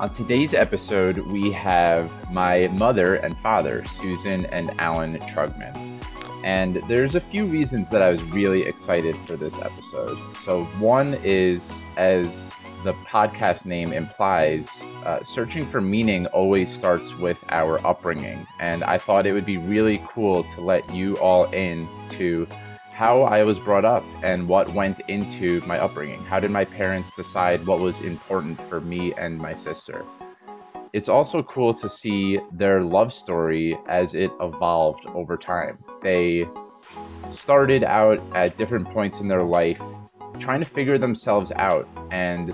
On today's episode, we have my mother and father, Susan and Alan Trugman. And there's a few reasons that I was really excited for this episode. So, one is, as the podcast name implies, uh, searching for meaning always starts with our upbringing. And I thought it would be really cool to let you all in to how I was brought up and what went into my upbringing. How did my parents decide what was important for me and my sister? It's also cool to see their love story as it evolved over time. They started out at different points in their life trying to figure themselves out. And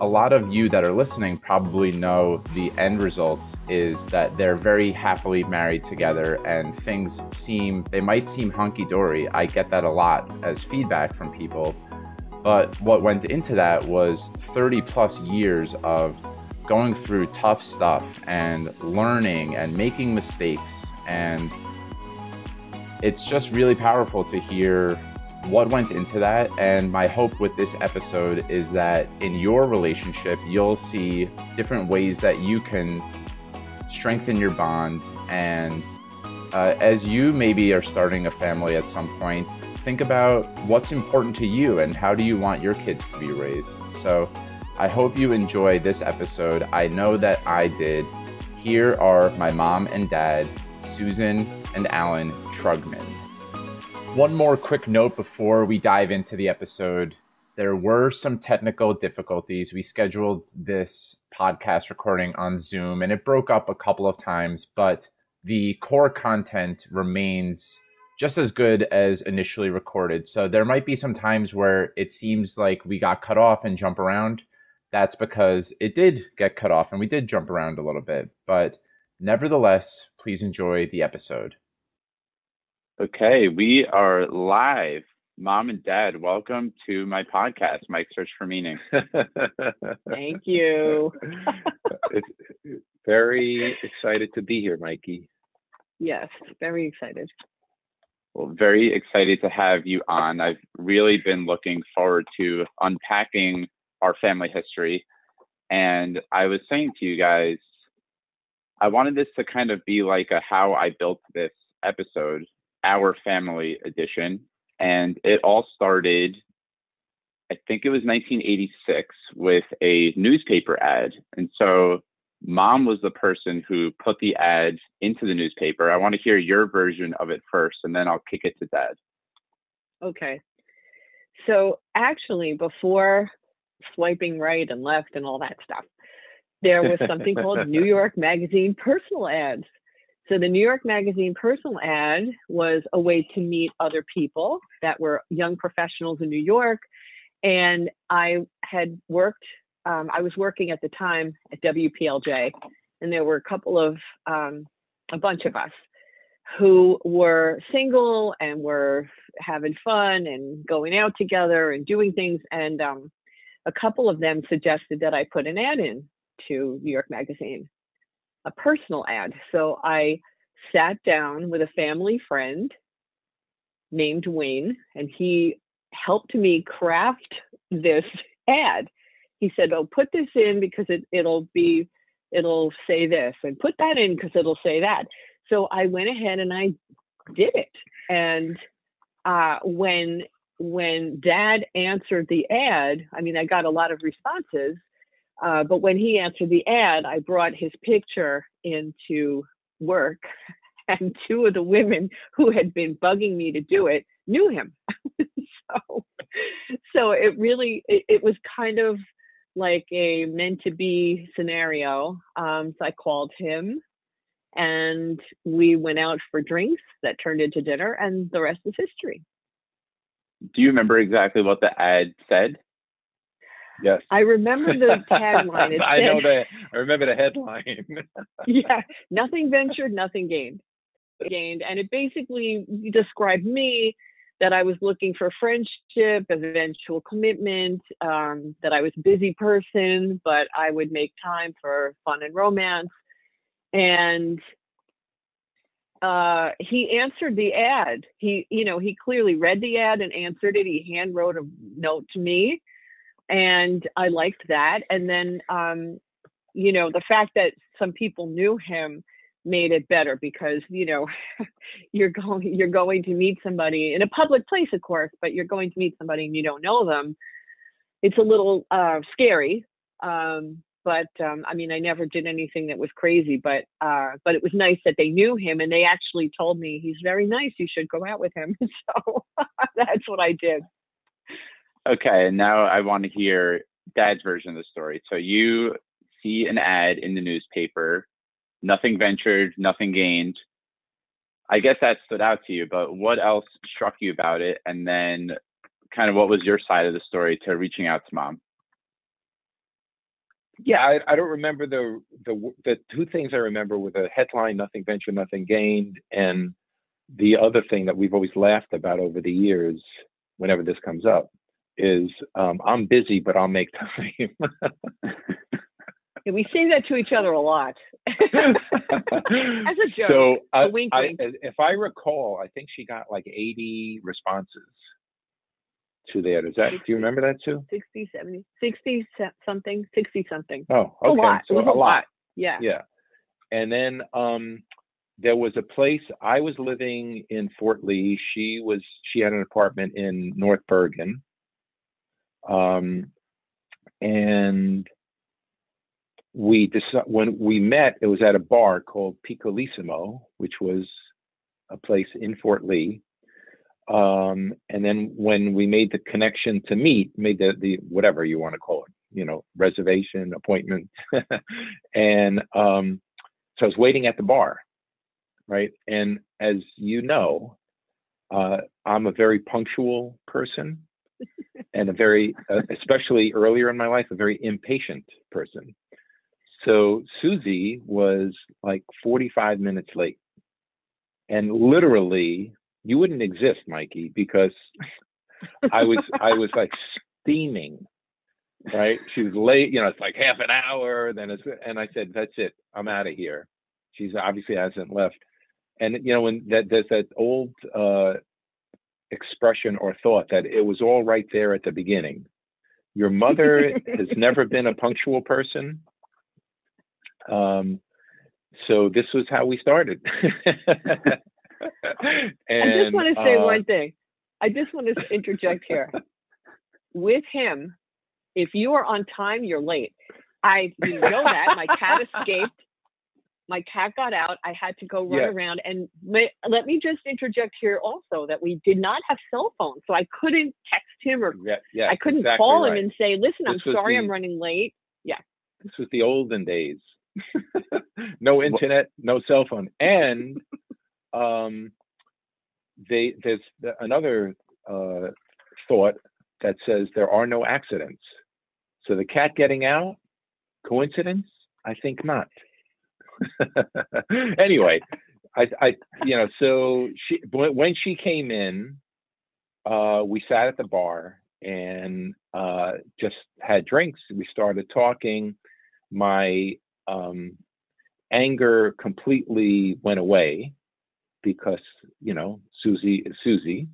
a lot of you that are listening probably know the end result is that they're very happily married together and things seem, they might seem hunky dory. I get that a lot as feedback from people. But what went into that was 30 plus years of going through tough stuff and learning and making mistakes. And it's just really powerful to hear what went into that. And my hope with this episode is that in your relationship, you'll see different ways that you can strengthen your bond. And uh, as you maybe are starting a family at some point, think about what's important to you and how do you want your kids to be raised. So I hope you enjoy this episode. I know that I did. Here are my mom and dad, Susan and Alan Trugman. One more quick note before we dive into the episode. There were some technical difficulties. We scheduled this podcast recording on Zoom and it broke up a couple of times, but the core content remains just as good as initially recorded. So there might be some times where it seems like we got cut off and jump around. That's because it did get cut off and we did jump around a little bit. But nevertheless, please enjoy the episode. Okay, we are live. Mom and Dad, welcome to my podcast, Mike Search for Meaning. Thank you. it's very excited to be here, Mikey. Yes, very excited. Well, very excited to have you on. I've really been looking forward to unpacking our family history. And I was saying to you guys, I wanted this to kind of be like a how I built this episode our Family edition. And it all started, I think it was 1986, with a newspaper ad. And so mom was the person who put the ad into the newspaper. I want to hear your version of it first, and then I'll kick it to dad. Okay. So actually, before swiping right and left and all that stuff, there was something called New York Magazine personal ads. So the New York Magazine personal ad was a way to meet other people that were young professionals in New York. And I had worked, um, I was working at the time at WPLJ, and there were a couple of, um, a bunch of us who were single and were having fun and going out together and doing things. And um, a couple of them suggested that I put an ad in to New York Magazine a personal ad. So I sat down with a family friend named Wayne, and he helped me craft this ad. He said, "Oh, put this in because it it'll be it'll say this, and put that in because it'll say that." So I went ahead and I did it. And uh, when when Dad answered the ad, I mean, I got a lot of responses. Uh, but when he answered the ad, I brought his picture into work, and two of the women who had been bugging me to do it knew him. so, so it really it, it, was kind of like a meant to be scenario. Um, so I called him, and we went out for drinks that turned into dinner, and the rest is history. Do you remember exactly what the ad said? Yes. I remember the tagline. It I know that. I remember the headline. yeah, nothing ventured, nothing gained. Gained, and it basically described me that I was looking for friendship, eventual commitment, um, that I was a busy person, but I would make time for fun and romance. And uh, he answered the ad. He, you know, he clearly read the ad and answered it. He hand wrote a note to me, and I liked that. And then, um, you know, the fact that some people knew him made it better because you know you're going you're going to meet somebody in a public place of course but you're going to meet somebody and you don't know them it's a little uh scary um but um i mean i never did anything that was crazy but uh but it was nice that they knew him and they actually told me he's very nice you should go out with him so that's what i did Okay, and now I want to hear Dad's version of the story. So you see an ad in the newspaper, nothing ventured, nothing gained. I guess that stood out to you, but what else struck you about it? And then, kind of, what was your side of the story to reaching out to mom? Yeah, I, I don't remember the the the two things I remember were the headline "Nothing ventured, nothing gained," and the other thing that we've always laughed about over the years, whenever this comes up, is um, I'm busy, but I'll make time. and we say that to each other a lot as a joke so I, a wink, I, wink. if I recall, I think she got like 80 responses to that. Is that? Do you remember that too? 60 70 60 something 60 something Oh, a okay. lot So was a lot yeah Yeah. And then um there was a place I was living in Fort Lee. She was she had an apartment in North Bergen. Um and we decided when we met, it was at a bar called Picolissimo, which was a place in Fort Lee. Um, and then when we made the connection to meet, made the, the whatever you want to call it, you know, reservation, appointment, and um, so I was waiting at the bar, right? And as you know, uh, I'm a very punctual person, and a very, uh, especially earlier in my life, a very impatient person. So Susie was like 45 minutes late, and literally you wouldn't exist, Mikey, because I was I was like steaming, right? She was late, you know, it's like half an hour, then it's and I said, That's it, I'm out of here. She's obviously hasn't left. And you know, when that there's that old uh expression or thought that it was all right there at the beginning. Your mother has never been a punctual person. Um so this was how we started. and, I just want to say uh, one thing. I just want to interject here. With him, if you are on time, you're late. I you know that my cat escaped. My cat got out. I had to go run Yeah. around. And ma- let me just interject here also that we did not have cell phones, so I couldn't text him or Yeah, yeah, I couldn't exactly call right. him and say, "Listen, I'm sorry, the- I'm running late." Yeah. This was the olden days. no internet, no cell phone, and um, they there's another uh, thought that says there are no accidents. So the cat getting out, coincidence? I think not. anyway, I, I, you know, so she when she came in, uh, we sat at the bar and uh, just had drinks. We started talking. My um, anger completely went away because you know Susie is Susie,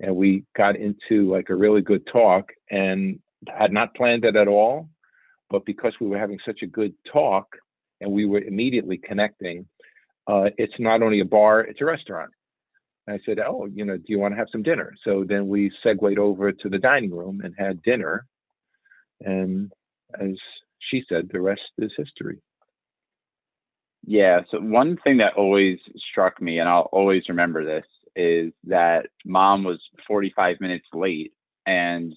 and we got into like a really good talk and had not planned it at all, but because we were having such a good talk and we were immediately connecting, uh, it's not only a bar, it's a restaurant. And I said, oh, you know, do you want to have some dinner? So then we segued over to the dining room and had dinner. And as she said, the rest is history. Yeah. So one thing that always struck me, and I'll always remember this, is that mom was 45 minutes late, and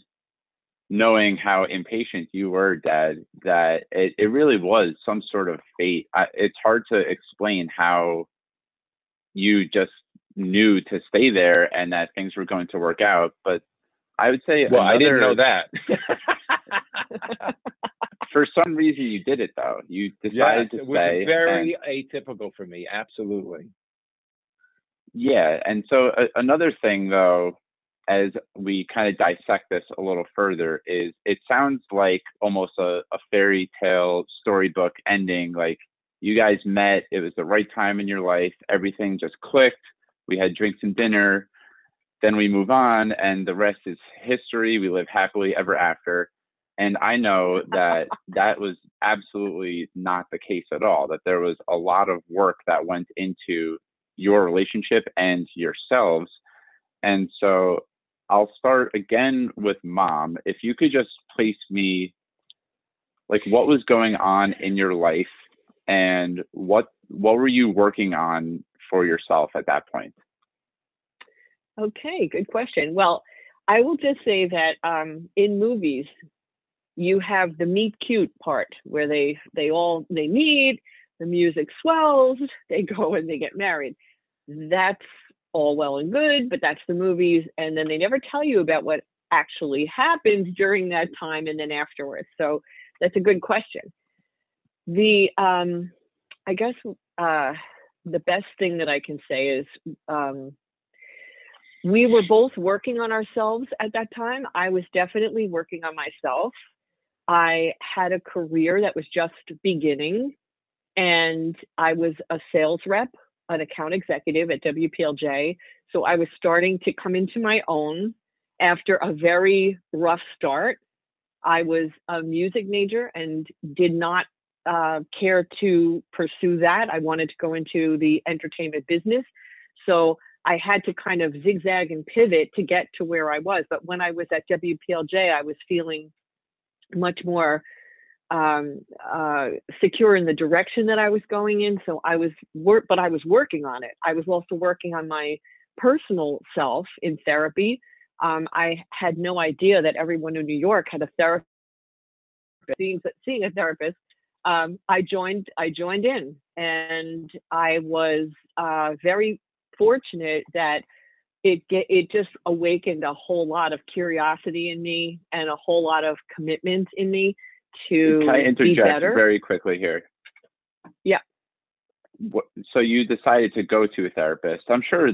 knowing how impatient you were, Dad, that it, it really was some sort of fate. I, it's hard to explain how you just knew to stay there and that things were going to work out, but I would say. Well, another, I didn't know that. for some reason, you did it though. You decided yes, to it was stay. very and- atypical for me. Absolutely. Yeah, and so uh, another thing though, as we kind of dissect this a little further, is it sounds like almost a, a fairy tale storybook ending. Like you guys met, it was the right time in your life, everything just clicked. We had drinks and dinner, then we move on, and the rest is history. We live happily ever after. And I know that that was absolutely not the case at all. That there was a lot of work that went into your relationship and yourselves. And so I'll start again with mom. If you could just place me, like, what was going on in your life, and what what were you working on for yourself at that point? Okay, good question. Well, I will just say that um, in movies, you have the meet cute part where they they all they meet, the music swells, they go and they get married. That's all well and good, but that's the movies, and then they never tell you about what actually happens during that time and then afterwards. So that's a good question. The um, I guess uh, the best thing that I can say is um, we were both working on ourselves at that time. I was definitely working on myself. I had a career that was just beginning, and I was a sales rep, an account executive at WPLJ. So I was starting to come into my own after a very rough start. I was a music major and did not uh, care to pursue that. I wanted to go into the entertainment business. So I had to kind of zigzag and pivot to get to where I was. But when I was at WPLJ, I was feeling much more um, uh, secure in the direction that I was going in. So I was work, but I was working on it. I was also working on my personal self in therapy. Um, I had no idea that everyone in New York had a therapist. Seeing, seeing a therapist, um, I joined. I joined in, and I was uh, very fortunate that it it just awakened a whole lot of curiosity in me and a whole lot of commitment in me to Can I be better. very quickly here? Yeah. What, so you decided to go to a therapist. I'm sure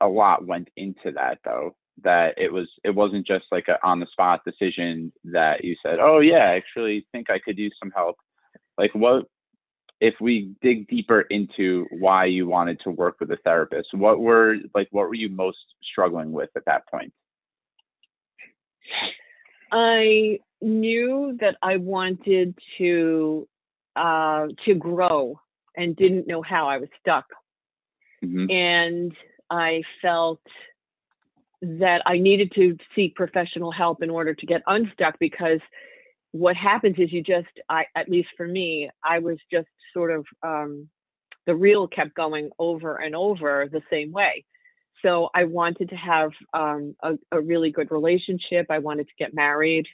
a lot went into that though. That it was it wasn't just like a on the spot decision that you said, oh yeah, I actually think I could use some help. Like what if we dig deeper into why you wanted to work with a therapist, what were like what were you most struggling with at that point? I knew that I wanted to uh, to grow and didn't know how. I was stuck, Mhm. and I felt that I needed to seek professional help in order to get unstuck because what happens is you just I at least for me I was just sort of um, the reel kept going over and over the same way. So I wanted to have um, a, a really good relationship. I wanted to get married.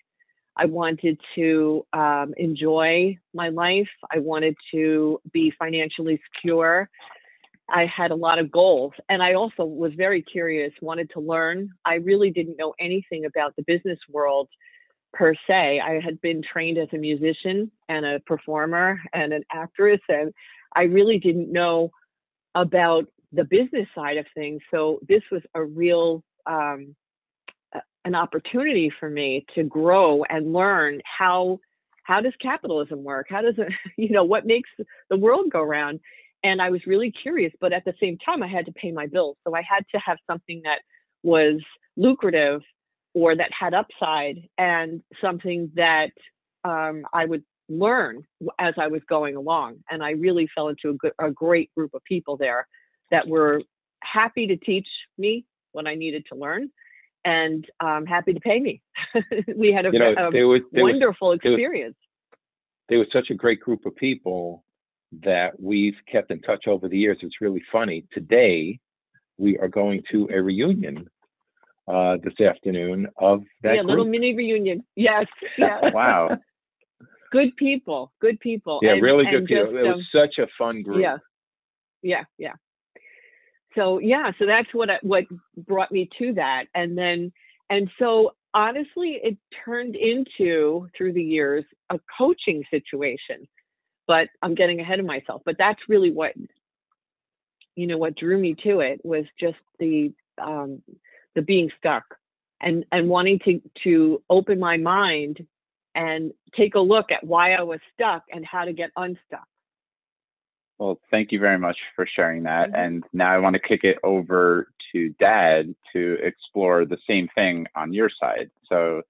I wanted to um, enjoy my life. I wanted to be financially secure. I had a lot of goals. And I also was very curious, wanted to learn. I really didn't know anything about the business world per se. I had been trained as a musician and a performer and an actress, and I really didn't know about the business side of things. So this was a real um, an opportunity for me to grow and learn how how does capitalism work? How does it, you know, what makes the world go round? And I was really curious, but at the same time, I had to pay my bills. So I had to have something that was lucrative or that had upside and something that um, I would learn as I was going along. And I really fell into a, good, a great group of people there that were happy to teach me what I needed to learn and um, happy to pay me. we had a, You know, a there was there was wonderful there was- experience. there was such a great group of people that we've kept in touch over the years. It's really funny. Today, we are going to a reunion uh, this afternoon of that yeah, little mini reunion. Yes, yeah. Wow. good people, good people. Yeah, and- really and good people. just, It um, was such a fun group. Yeah, yeah, yeah. So yeah, so that's what what brought me to that, and then and so honestly, it turned into through the years a coaching situation. But I'm getting ahead of myself. But that's really what you know what drew me to it was just the um, the being stuck and and wanting to to open my mind and take a look at why I was stuck and how to get unstuck. Well, thank you very much for sharing that. Mm-hmm. And now I want to kick it over to Dad to explore the same thing on your side. So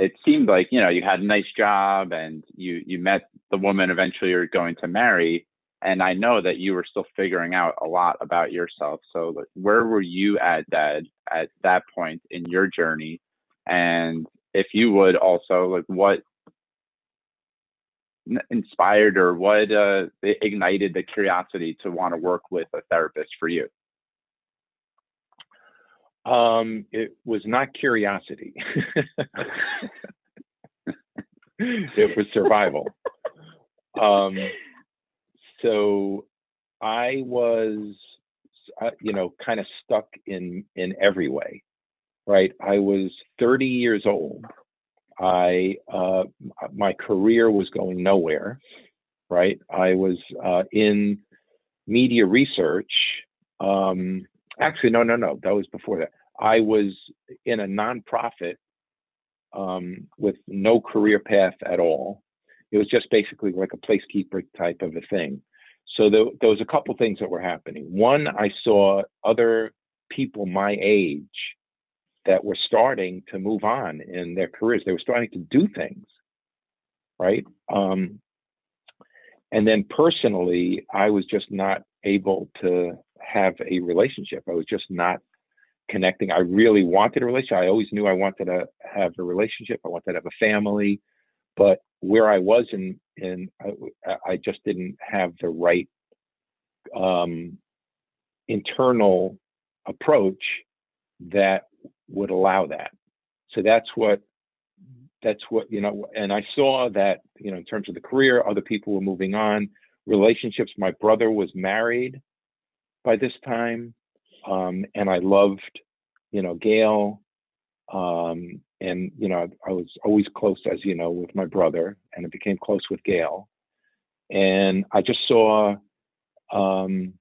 it seemed like you know you had a nice job and you you met the woman eventually you're going to marry and i know that you were still figuring out a lot about yourself so like, where were you at dad at that point in your journey and if you would also like what inspired or what uh, ignited the curiosity to want to work with a therapist for you? Um, it was not curiosity. it was survival. Um, so I was, uh, you know, kind of stuck in in every way, right? I was 30 years old I uh, my career was going nowhere, right? I was uh, in media research. Um, actually, no, no, no, that was before that. I was in a nonprofit um, with no career path at all. It was just basically like a placekeeper type of a thing. So there, there was a couple things that were happening. One, I saw other people my age that were starting to move on in their careers. They were starting to do things, right? Um, and then personally, I was just not able to have a relationship. I was just not connecting. I really wanted a relationship. I always knew I wanted to have a relationship. I wanted to have a family, but where I was in, in I, I just didn't have the right um, internal approach that would allow that. So that's what that's what you know and i saw that you know in terms of the career other people were moving on. Relationships my brother was married by this time um, and i loved you know gail um, and you know i was always close as you know with my brother and i became close with gail. And i just saw um,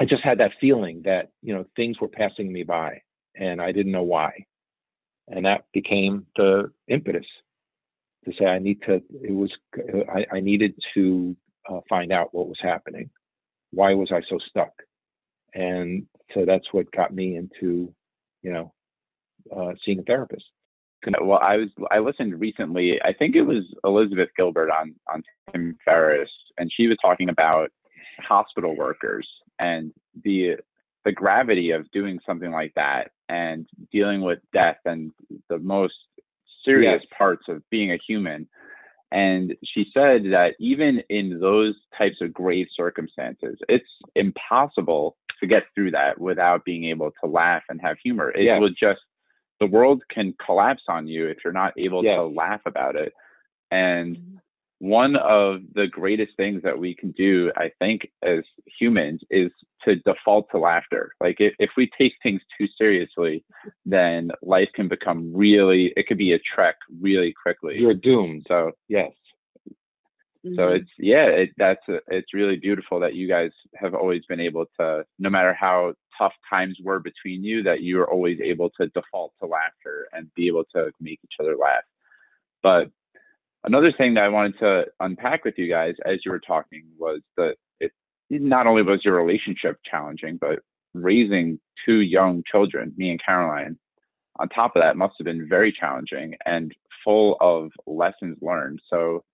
i just had that feeling that you know things were passing me by and I didn't know why. And that became the impetus to say I need to. It was I, I needed to uh, find out what was happening. Why was I so stuck? And so that's what got me into, you know, uh, seeing a therapist. Well, I was I listened recently. I think it was Elizabeth Gilbert on on Tim Ferriss, and she was talking about hospital workers and the the gravity of doing something like that and dealing with death and the most serious yes. parts of being a human. And she said that even in those types of grave circumstances, it's impossible to get through that without being able to laugh and have humor. It yes. will just, the world can collapse on you if you're not able yes. to laugh about it. And mm-hmm one of the greatest things that we can do, I think, as humans is to default to laughter. Like if, if we take things too seriously, then life can become really, it could be a trek really quickly. You're doomed. So, yes. So mm-hmm. it's, yeah, it, that's, a, it's really beautiful that you guys have always been able to, no matter how tough times were between you, that you are always able to default to laughter and be able to make each other laugh. But Another thing that I wanted to unpack with you guys as you were talking was that it not only was your relationship challenging, but raising two young children, me and Caroline, on top of that must have been very challenging and full of lessons learned. So,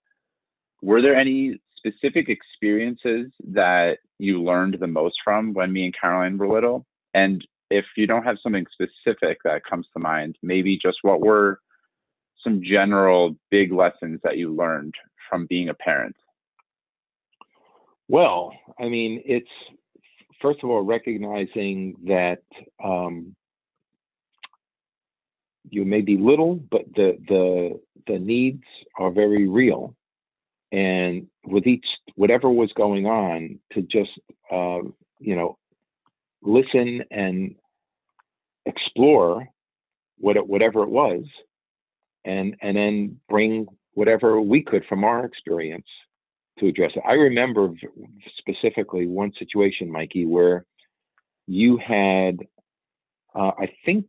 were there any specific experiences that you learned the most from when me and Caroline were little? And if you don't have something specific that comes to mind, maybe just what were some general big lessons that you learned from being a parent? Well, I mean, it's first of all recognizing that um, you may be little, but the the the needs are very real, and with each whatever was going on, to just uh, you know listen and explore what it, whatever it was, and and then bring whatever we could from our experience to address it. I remember specifically one situation, Mikey, where you had, uh, I think,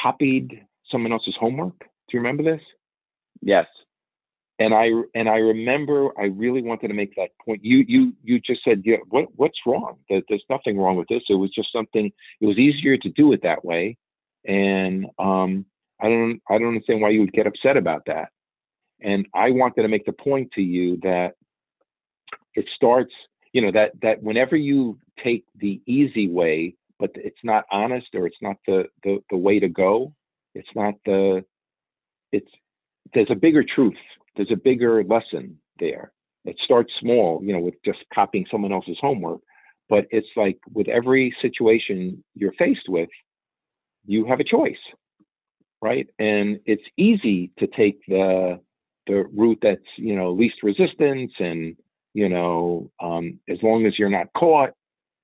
copied someone else's homework. Do you remember this? Yes. And I and I remember I really wanted to make that point. You you you just said, yeah, what what's wrong? There's nothing wrong with this. It was just something. It was easier to do it that way, and um, I don't I don't understand why you would get upset about that. And I wanted to make the point to you that it starts, you know, that that whenever you take the easy way, but it's not honest or it's not the the, the way to go, it's not the it's there's a bigger truth, there's a bigger lesson there. It starts small, you know, with just copying someone else's homework, but it's like with every situation you're faced with, you have a choice, right? And it's easy to take the the route that's you know least resistance and you know um, as long as you're not caught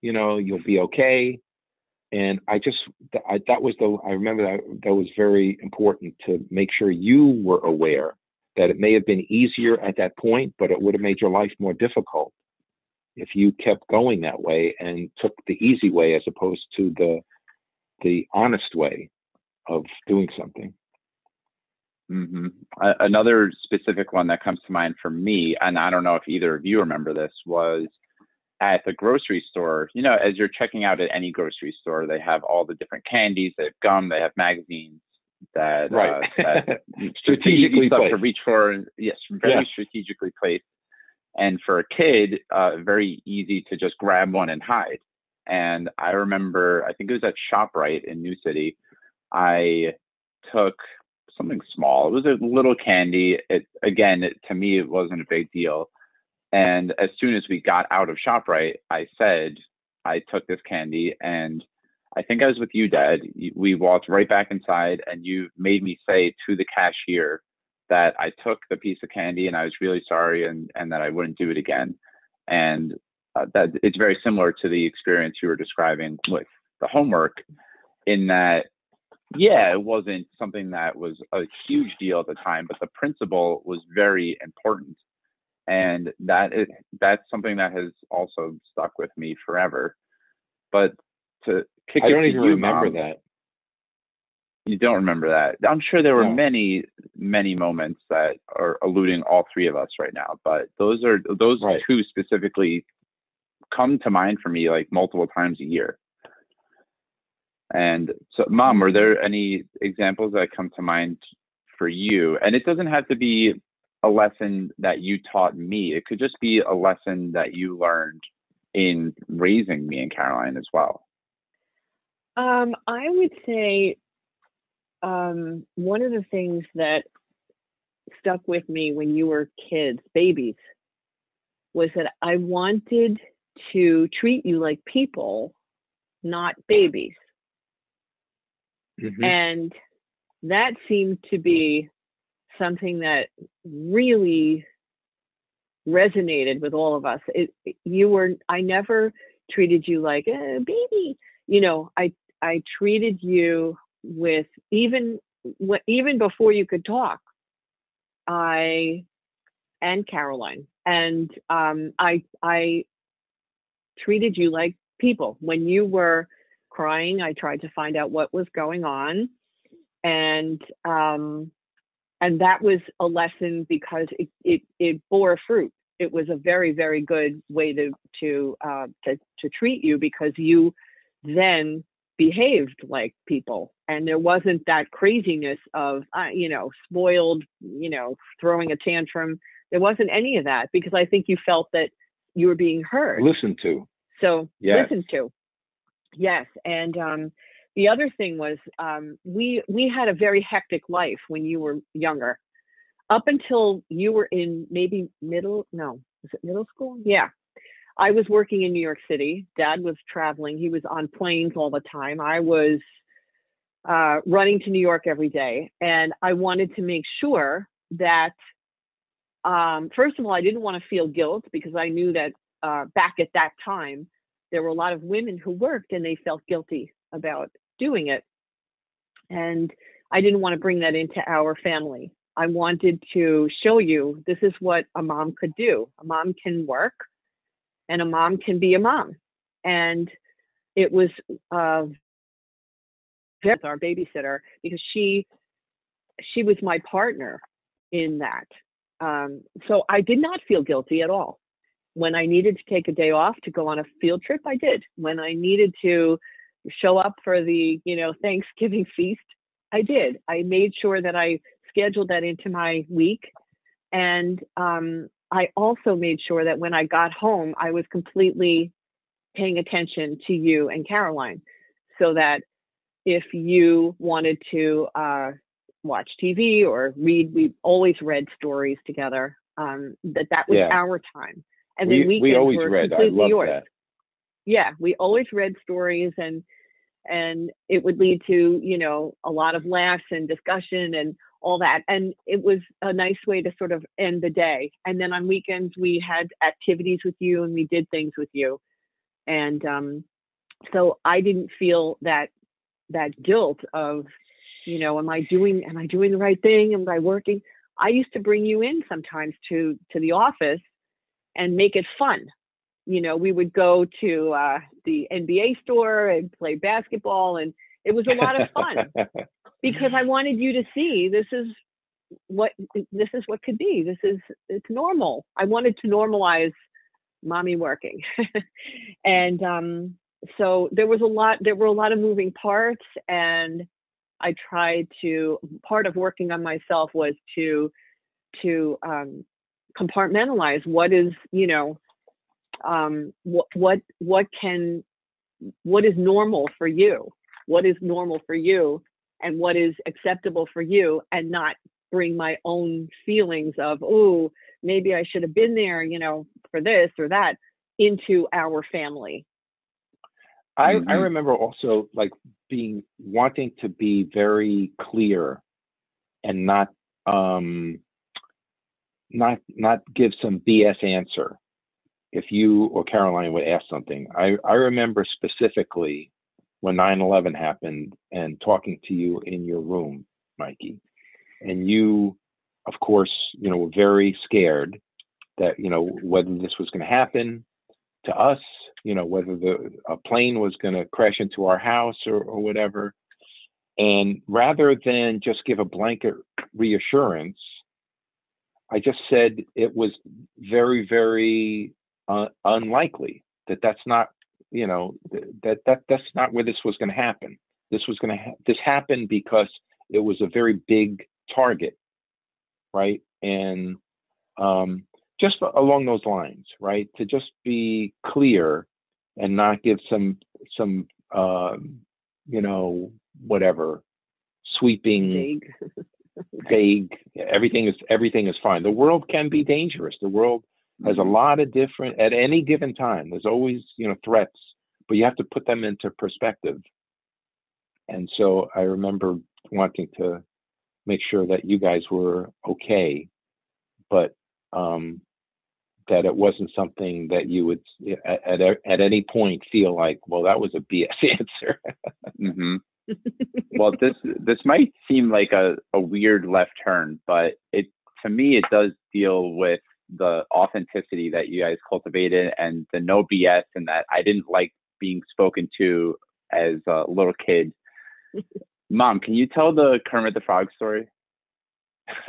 you know you'll be okay and i just I, that was the i remember that that was very important to make sure you were aware that it may have been easier at that point but it would have made your life more difficult if you kept going that way and took the easy way as opposed to the the honest way of doing something Mm-hmm. another specific one that comes to mind for me, and I don't know if either of you remember this, was at the grocery store. You know, as you're checking out at any grocery store, they have all the different candies, they have gum, they have magazines that, uh, right. uh, that strategically stuff placed. to reach for. Yes, very Yeah. strategically placed. And for a kid, uh, very easy to just grab one and hide. And I remember, I think it was at ShopRite in New City. I took something small. It was a little candy. It again, it, to me, it wasn't a big deal. And as soon as we got out of Shoprite, I said I took this candy, and I think I was with you, Dad. We walked right back inside, and you made me say to the cashier that I took the piece of candy and I was really sorry, and and that I wouldn't do it again. And uh, that it's very similar to the experience you were describing with the homework, in that yeah, it wasn't something that was a huge deal at the time, but the principle was very important. And that is, that's something that has also stuck with me forever. But to kick i don't even you, remember Mom, that You don't remember that. I'm sure there were No. many, many moments that are eluding all three of us right now. But those are those Right. two specifically come to mind for me like multiple times a year. And so, Mom, were there any examples that come to mind for you? And it doesn't have to be a lesson that you taught me. It could just be a lesson that you learned in raising me and Caroline as well. Um, I would say um, one of the things that stuck with me when you were kids, babies, was that I wanted to treat you like people, not babies. Mhm. And that seemed to be something that really resonated with all of us. It, you were, I never treated you like a baby. You know, I, I treated you with even, even before you could talk. I, and Caroline, and um, I, I treated you like people. When you were crying, I tried to find out what was going on, and um, and that was a lesson because it, it it bore fruit. It was a very very good way to to uh, to to treat you because you then behaved like people. And there wasn't that craziness of uh, you know spoiled you know throwing a tantrum. There wasn't any of that because i think you felt that you were being heard. Listened to. So Yes. listen to yes and um the other thing was um we we had a very hectic life when you were younger. Up until you were in maybe middle no was it middle school? Yeah. I was working in new york city. Dad was traveling. He was on planes all the time. I was uh, running to new york every day and i wanted to make sure that um, first of all i didn't want to feel guilt because i knew that uh, back at that time there were a lot of women who worked and they felt guilty about doing it And I didn't want to bring that into our family. I wanted to show you this is what a mom could do. A mom can work and a mom can be a mom. And it was uh, our babysitter because she she was my partner in that. Um, so I did not feel guilty at all. When I needed to take a day off to go on a field trip, I did. When I needed to show up for the, you know, Thanksgiving feast, I did. I made sure that I scheduled that into my week. And um, I also made sure that when I got home, I was completely paying attention to you and Caroline so that if you wanted to uh, watch TV or read, we always read stories together. Um, that that was Yeah. our time, and we, then we weekends always were read. I love yours. that. Yeah, we always read stories, and and it would lead to you know a lot of laughs and discussion and all that, and it was a nice way to sort of end the day. And then on weekends we had activities with you, and we did things with you, and um, so I didn't feel that that guilt of you know am i doing am i doing the right thing am i working i used to bring you in sometimes to to the office and make it fun. You know we would go to uh, the nba store and play basketball and it was a lot of fun because i wanted you to see this is what this is what could be. This is it's normal. I wanted to normalize mommy working. And um so there was a lot there were a lot of moving parts and i tried to part of working on myself was to to um, compartmentalize what is you know um, what what what can what is normal for you what is normal for you and what is acceptable for you and not bring my own feelings of oh maybe i should have been there you know for this or that into our family I, I Mhm. remember also like being wanting to be very clear and not um not not give some BS answer if you or Caroline would ask something. I, I remember specifically when 9-11 happened and talking to you in your room, Mikey. And you, of course, you know, were very scared that, you know, whether this was going to happen to us, you know, whether the a plane was going to crash into our house or, or whatever. And rather than just give a blanket reassurance, I just said it was very, very uh, unlikely that that's not, you know, that that that's not where this was going to happen. This was going to ha- this happened because it was a very big target, right? And um, just along those lines, right? To just be clear and not give some some um, you know whatever sweeping vague everything is everything is fine. The world can be dangerous. The world has a lot of different at any given time there's always you know threats but you have to put them into perspective. And so i remember wanting to make sure that you guys were okay but um that it wasn't something that you would at at, at any point feel like well that was a bs answer. Hmm well, this this might seem like a, a weird left turn, but it to me it does deal with the authenticity that you guys cultivated and the no BS and that I didn't like being spoken to as a little kid. Mom, can you tell the Kermit the Frog story?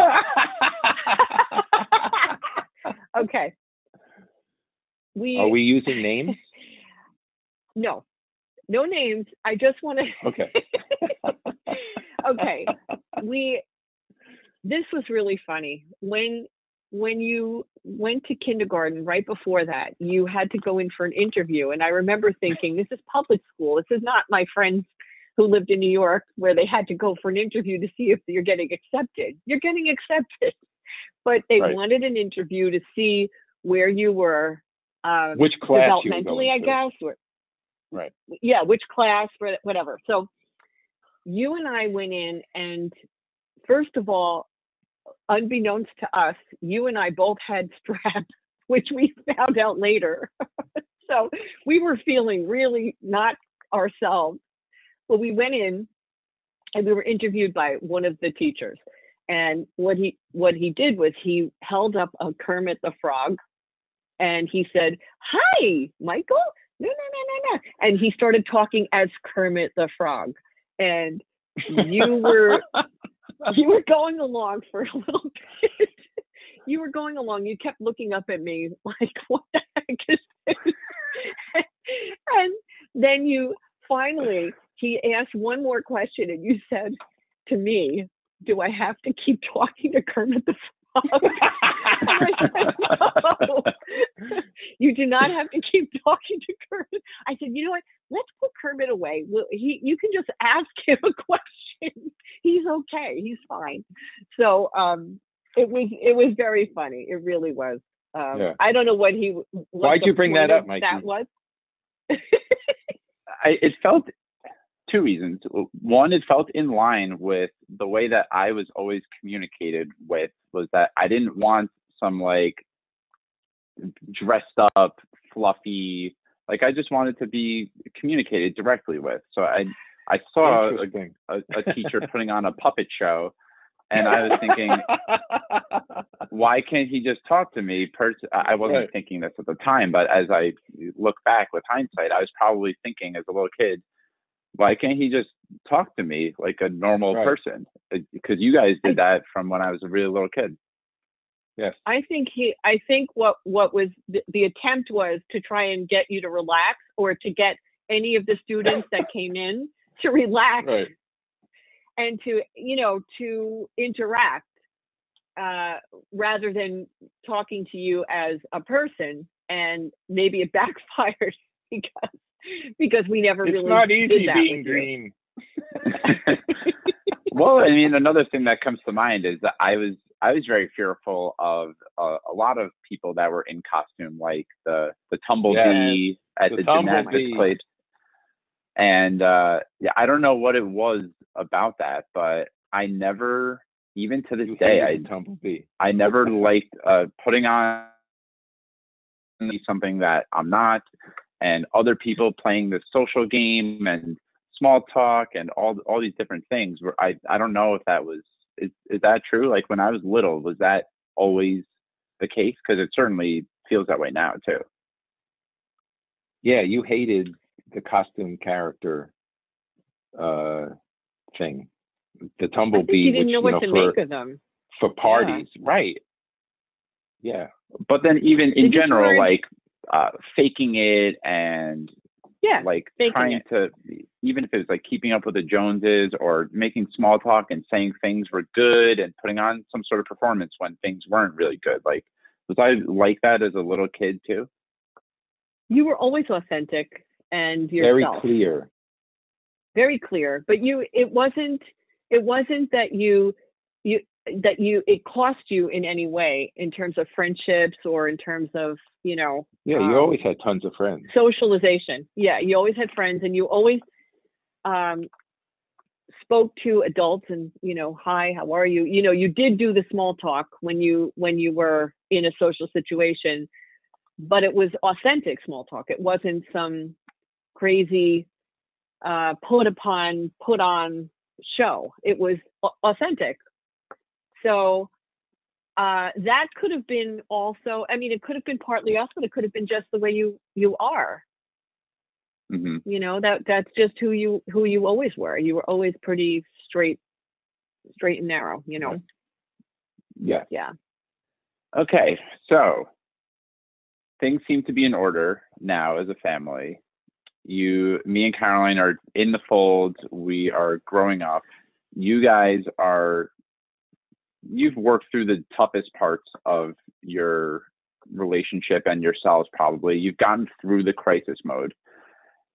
okay we are we using names no no names. I just want to okay. Okay. We this was really funny. When when you went to kindergarten right before that you had to go in for an interview and i remember thinking this is public school. This is not my friends who lived in new york where they had to go for an interview to see if you're getting accepted. You're getting accepted. But they Right. wanted an interview to see where you were uh, which class developmentally i guess or right yeah, which class, whatever. So you and I went in, and first of all, unbeknownst to us, you and I both had strep, which we found out later. so we were feeling really not ourselves. But we went in, and we were interviewed by one of the teachers. And what he what he did was he held up a Kermit the Frog, and he said, "Hi, Michael." No, no, no, no, no. And he started talking as Kermit the Frog, and you were you were going along for a little bit. you were going along. You kept looking up at me like, "What the heck is this?" and then you finally he asked one more question, and you said to me, "Do I have to keep talking to Kermit the Frog?" No. you do not have to keep talking to Kermit. I said, "You know what? Let's put Kermit away. Well, he, you can just ask him a question. He's okay. He's fine." So um, it was it was very funny. It really was. Um, Yeah. I don't know what he. What Why'd you bring that up, of Mikey? That was. I, it felt two reasons. One, it felt in line with the way that I was always communicated with was that I didn't want some like dressed up, fluffy, like I just wanted to be communicated directly with. So I I saw a, a, a teacher putting on a puppet show and I was thinking, why can't he just talk to me? Pers- I wasn't Right. thinking this at the time, but as I look back with hindsight, I was probably thinking as a little kid, why can't he just talk to me like a normal Right. person? Because you guys did that from when I was a really little kid. yes. I think he. I think what what was the, the attempt was to try and get you to relax, or to get any of the students that came in to relax Right. and to you know to interact uh, rather than talking to you as a person. And maybe it backfires because because we never It's really not did easy that being with green. well, I mean, another thing that comes to mind is that I was I was very fearful of uh, a lot of people that were in costume, like the the tumblebee at the the, gymnastics place. And uh, yeah, I don't know what it was about that, but I never, even to this You day, hated I Tumblebee. I never liked uh, putting on something that I'm not, and other people playing the social game and small talk and all all these different things. Where I I don't know if that was is is that true? Like when I was little, was that always the case? Because it certainly feels that way now too. Yeah, you hated the costume character uh thing. The Tumblebee, you didn't which know you what know to for make of them. for parties, right? Yeah. But then even in general, like uh, faking it and Yeah, like trying it. to even if it was like keeping up with the joneses or making small talk and saying things were good and putting on some sort of performance when things weren't really good like was i like that as a little kid too you were always authentic and Very clear. very clear but you it wasn't it wasn't that you that you it cost you in any way in terms of friendships or in terms of you know Yeah, you um, always had tons of friends. socialization. Yeah you always had friends and you always um spoke to adults and you know hi how are you? You know you did do the small talk when you when you were in a social situation but it was authentic small talk. It wasn't some crazy uh put upon put on show. It was authentic so uh that could have been also i mean it could have been partly us but it could have been just the way you you are. Hmm you know that that's just who you who you always were. You were always pretty straight straight and narrow you know? Yeah. yeah. Okay so things seem to be in order now as a family. You me and caroline are in the fold. We are growing up. You guys are you've worked through the toughest parts of your relationship and yourselves probably. You've gotten through the crisis mode.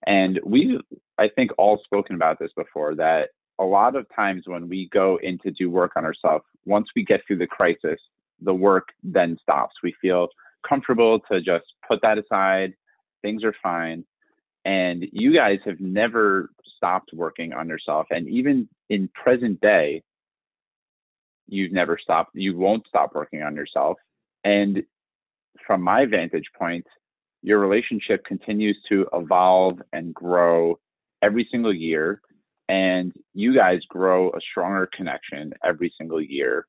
And we've i think all spoken about this before that a lot of times when we go in to do work on ourselves once we get through the crisis the work then stops. We feel comfortable to just put that aside. Things are fine. And you guys have never stopped working on yourself. And even in present day you've never stopped you won't stop working on yourself and from my vantage point your relationship continues to evolve and grow every single year and you guys grow a stronger connection every single year.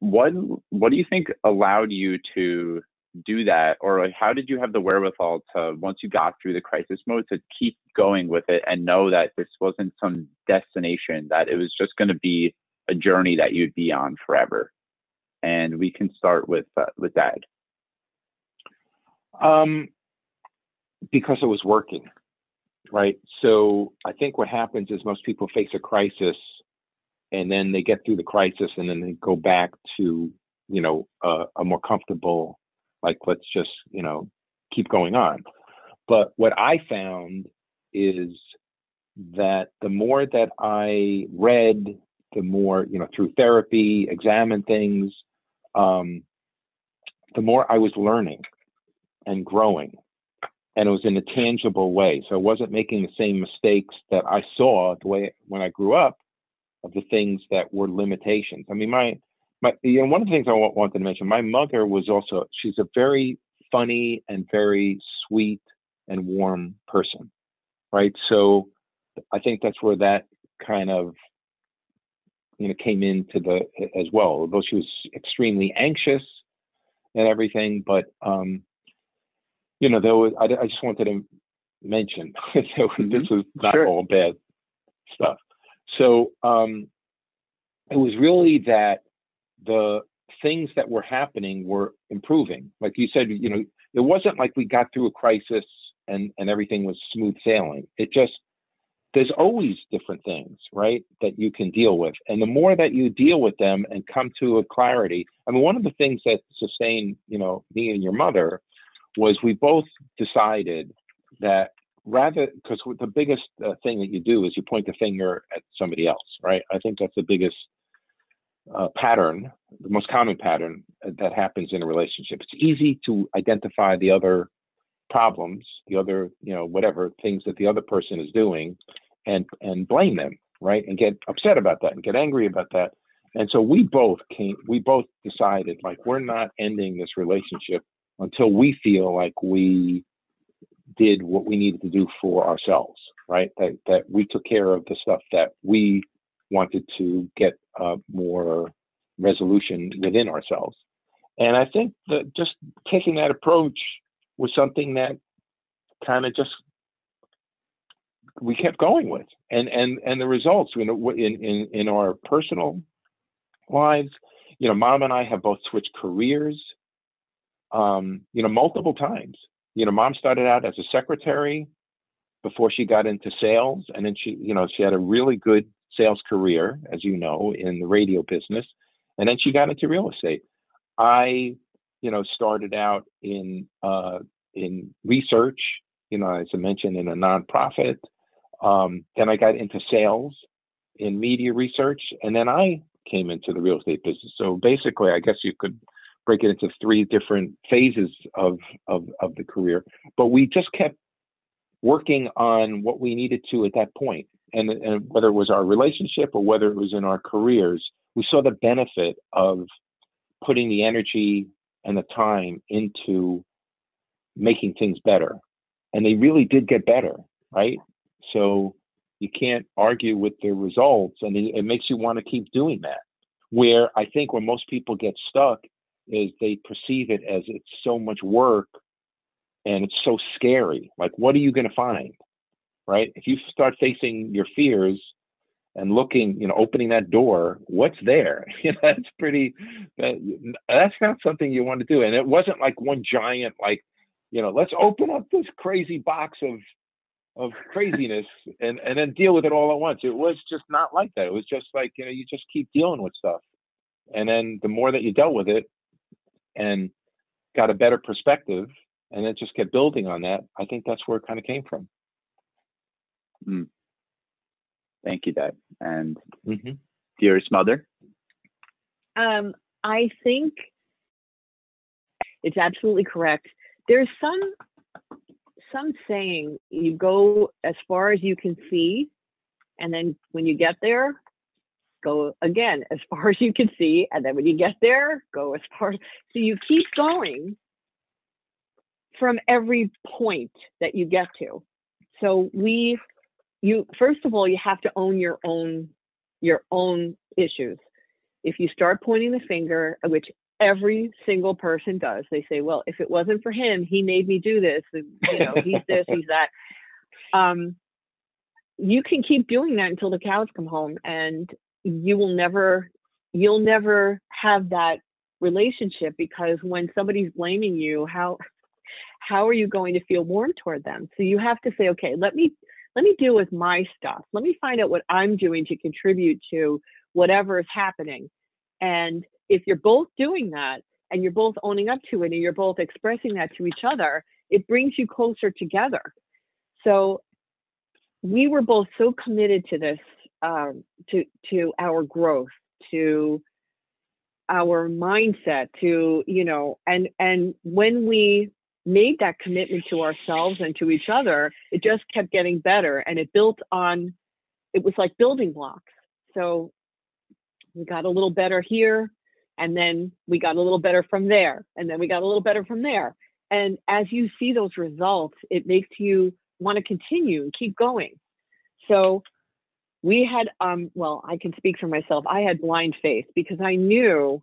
What what do you think allowed you to do that or how did you have the wherewithal to once you got through the crisis mode to keep going with it and know that this wasn't some destination that it was just going to be a journey that you'd be on forever. And we can start with uh, with that. Um because it was working right? So i think what happens is most people face a crisis and then they get through the crisis and then they go back to you know a, a more comfortable like let's just you know keep going on. But what i found is that the more that i read the more you know through therapy examine things um, the more i was learning and growing and it was in a tangible way so i wasn't making the same mistakes that i saw the way when i grew up of the things that were limitations i mean my my you know one of the things I wanted to mention. My mother was also she's a very funny and very sweet and warm person, right? So I think that's where that kind of you know came into the as well. Although she was extremely anxious and everything, but um, you know, there was I, I just wanted to mention that this is not sure. all bad stuff. So um, it was really that the things that were happening were improving. Like you said, you know, it wasn't like we got through a crisis and and everything was smooth sailing. It just there's always different things, right, that you can deal with. And the more that you deal with them and come to a clarity, I mean, one of the things that sustained, you know, me and your mother was we both decided that rather, because the biggest uh, thing that you do is you point the finger at somebody else, right? I think that's the biggest uh, pattern, the most common pattern that happens in a relationship. It's easy to identify the other problems, the other, you know, whatever things that the other person is doing, and and blame them, right? And get upset about that and get angry about that. And so we both came, we both decided like we're not ending this relationship until we feel like we did what we needed to do for ourselves, right? That that we took care of the stuff that we wanted to get uh, more resolution within ourselves. And I think that just taking that approach was something that kind of just we kept going with, and and and the results, you know, in in in our personal lives, you know, mom and I have both switched careers, um, you know, multiple times. You know, mom started out as a secretary before she got into sales, and then she, you know, she had a really good sales career, as you know, in the radio business, and then she got into real estate. I, you know, started out in uh, in research, you know, as I mentioned, in a nonprofit. Um, then I got into sales in media research, and then I came into the real estate business. So basically, I guess you could break it into three different phases of of, of the career. But we just kept working on what we needed to at that point and, and whether it was our relationship or whether it was in our careers, we saw the benefit of putting the energy and the time into making things better. And they really did get better, right? So you can't argue with the results, and it, makes you want to keep doing that. Where I think where most people get stuck is they perceive it as it's so much work and it's so scary. Like, what are you going to find? right? If you start facing your fears and looking, you know, opening that door, what's there? You know, that's pretty. That, that's not something you want to do. And it wasn't like one giant, like, you know, let's open up this crazy box of of craziness and and then deal with it all at once. It was just not like that. It was just like you know, you just keep dealing with stuff, and then the more that you dealt with it, and got a better perspective, and then just kept building on that. I think that's where it kind of came from. Mm. Thank you, Dad. And mm-hmm. dearest mother? Um, I think it's absolutely correct. There's some some saying you go as far as you can see, and then when you get there, go again as far as you can see, and then when you get there, go as far. So you keep going from every point that you get to. So we you first of all you have to own your own your own issues. If you start pointing the finger which every single person does they say well if it wasn't for him he made me do this and, you know he's this he's that. Um, you can keep doing that until the cows come home and you will never you'll never have that relationship because when somebody's blaming you how how are you going to feel warm toward them? So you have to say okay let me let me deal with my stuff. Let me find out what i'm doing to contribute to whatever is happening. And if you're both doing that and you're both owning up to it and you're both expressing that to each other it brings you closer together. So we were both so committed to this, um, to to our growth, to our mindset, to you know, and and when we made that commitment to ourselves and to each other, it just kept getting better, and it built on. It was like building blocks. So we got a little better here, and then we got a little better from there, and then we got a little better from there. And as you see those results, it makes you want to continue and keep going. So we had, um, well, I can speak for myself. I had blind faith because I knew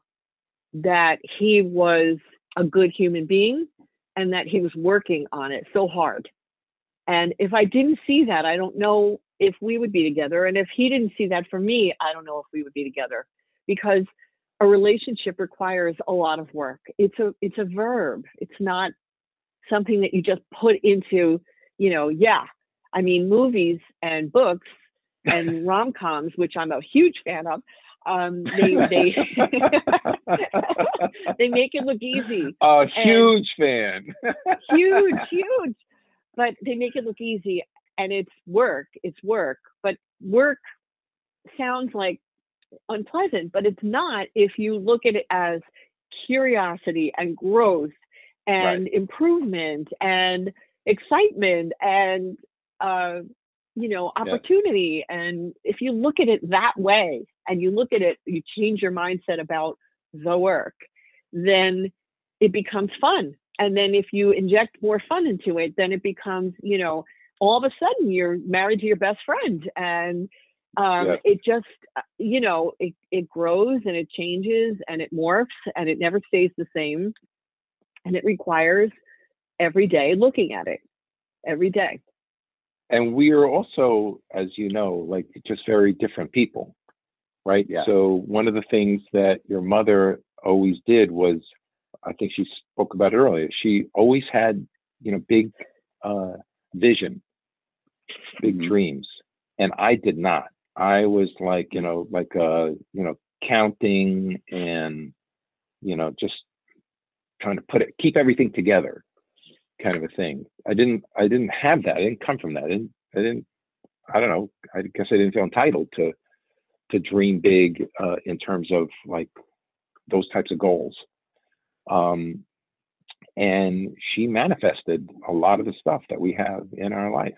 that he was a good human being and that he was working on it so hard. And if I didn't see that, I don't know if we would be together. And if he didn't see that for me, I don't know if we would be together because a relationship requires a lot of work. It's a it's a verb. It's not something that you just put into you know, yeah. I mean, movies and books and rom coms, which I'm a huge fan of, um, they they they make it look easy. A huge fan. huge, huge. But they make it look easy, and it's work. It's work, but work sounds like unpleasant, but it's not if you look at it as curiosity and growth and right. improvement and excitement and uh, you know opportunity yeah. and if you look at it that way and you look at it you change your mindset about the work then it becomes fun. And then if you inject more fun into it then it becomes you know all of a sudden you're married to your best friend. And um, it just uh, you know it, it grows and it changes and it morphs and it never stays the same. And it requires every day looking at it every day. And we are also, as you know, like just very different people, right? Yeah. So one of the things that your mother always did was, I think she spoke about it earlier. She always had, you know, big uh, vision, big mm-hmm. dreams, and I did not. I was like, you know, like uh, you know, counting and, you know, just trying to put it, keep everything together kind of a thing. I didn't I didn't have that. I didn't come from that. I didn't I didn't I don't know. I guess I didn't feel entitled to to dream big uh, in terms of like those types of goals. Um, and she manifested a lot of the stuff that we have in our life.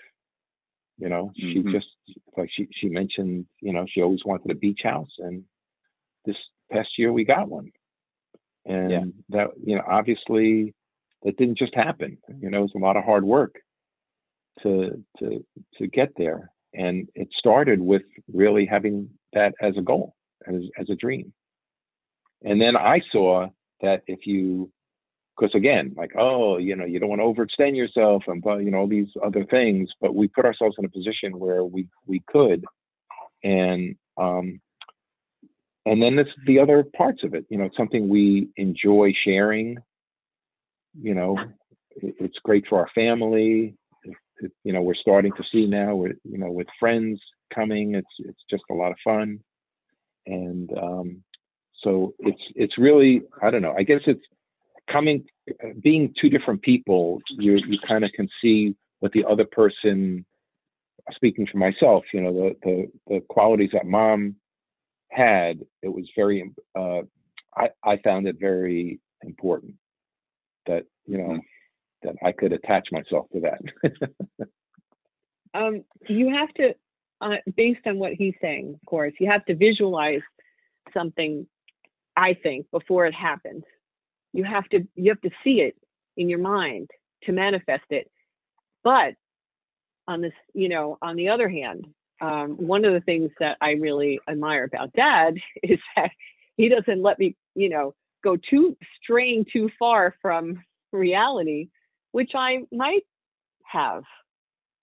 You know, mm-hmm. she just like she she mentioned, you know, she always wanted a beach house, and this past year we got one. And yeah. that you know, obviously, that didn't just happen. You know, it was a lot of hard work to to to get there, and it started with really having that as a goal, as as a dream. And then I saw that if you, because again, like oh, you know, you don't want to overextend yourself and you know all these other things, but we put ourselves in a position where we we could, and um, and then there's the other parts of it. You know, it's something we enjoy sharing you know, it's great for our family. It, you know, we're starting to see now you know with friends coming. It's it's just a lot of fun, and um, so it's it's really I don't know. I guess it's coming being two different people. You you kind of can see what the other person. Speaking for myself, you know the the the qualities that mom had. It was very. Uh, I I found it very important that you know that I could attach myself to that. um, you have to, uh, based on what he's saying, of course, you have to visualize something. I think before it happens, you have to you have to see it in your mind to manifest it. But on this, you know, on the other hand, um, one of the things that I really admire about dad is that he doesn't let me, you know, go too straying too far from reality, which I might have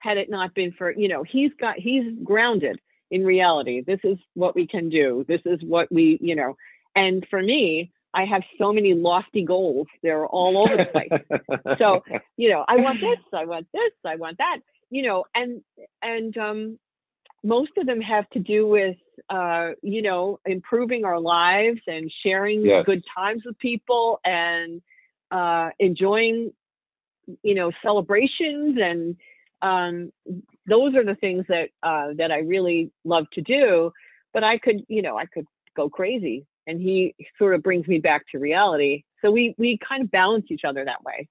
had it not been for, you know, he's got, he's grounded in reality. This is what we can do. This is what we, you know, and for me, I have so many lofty goals. They're all over the place. so, you know, I want this, I want this, I want that, you know, and, and, um, most of them have to do with, uh, you know, improving our lives and sharing Yes. good times with people and, uh, enjoying, you know, celebrations and, um, those are the things that, uh, that I really love to do. But I could, you know, I could go crazy and he sort of brings me back to reality. So we we kind of balance each other that way.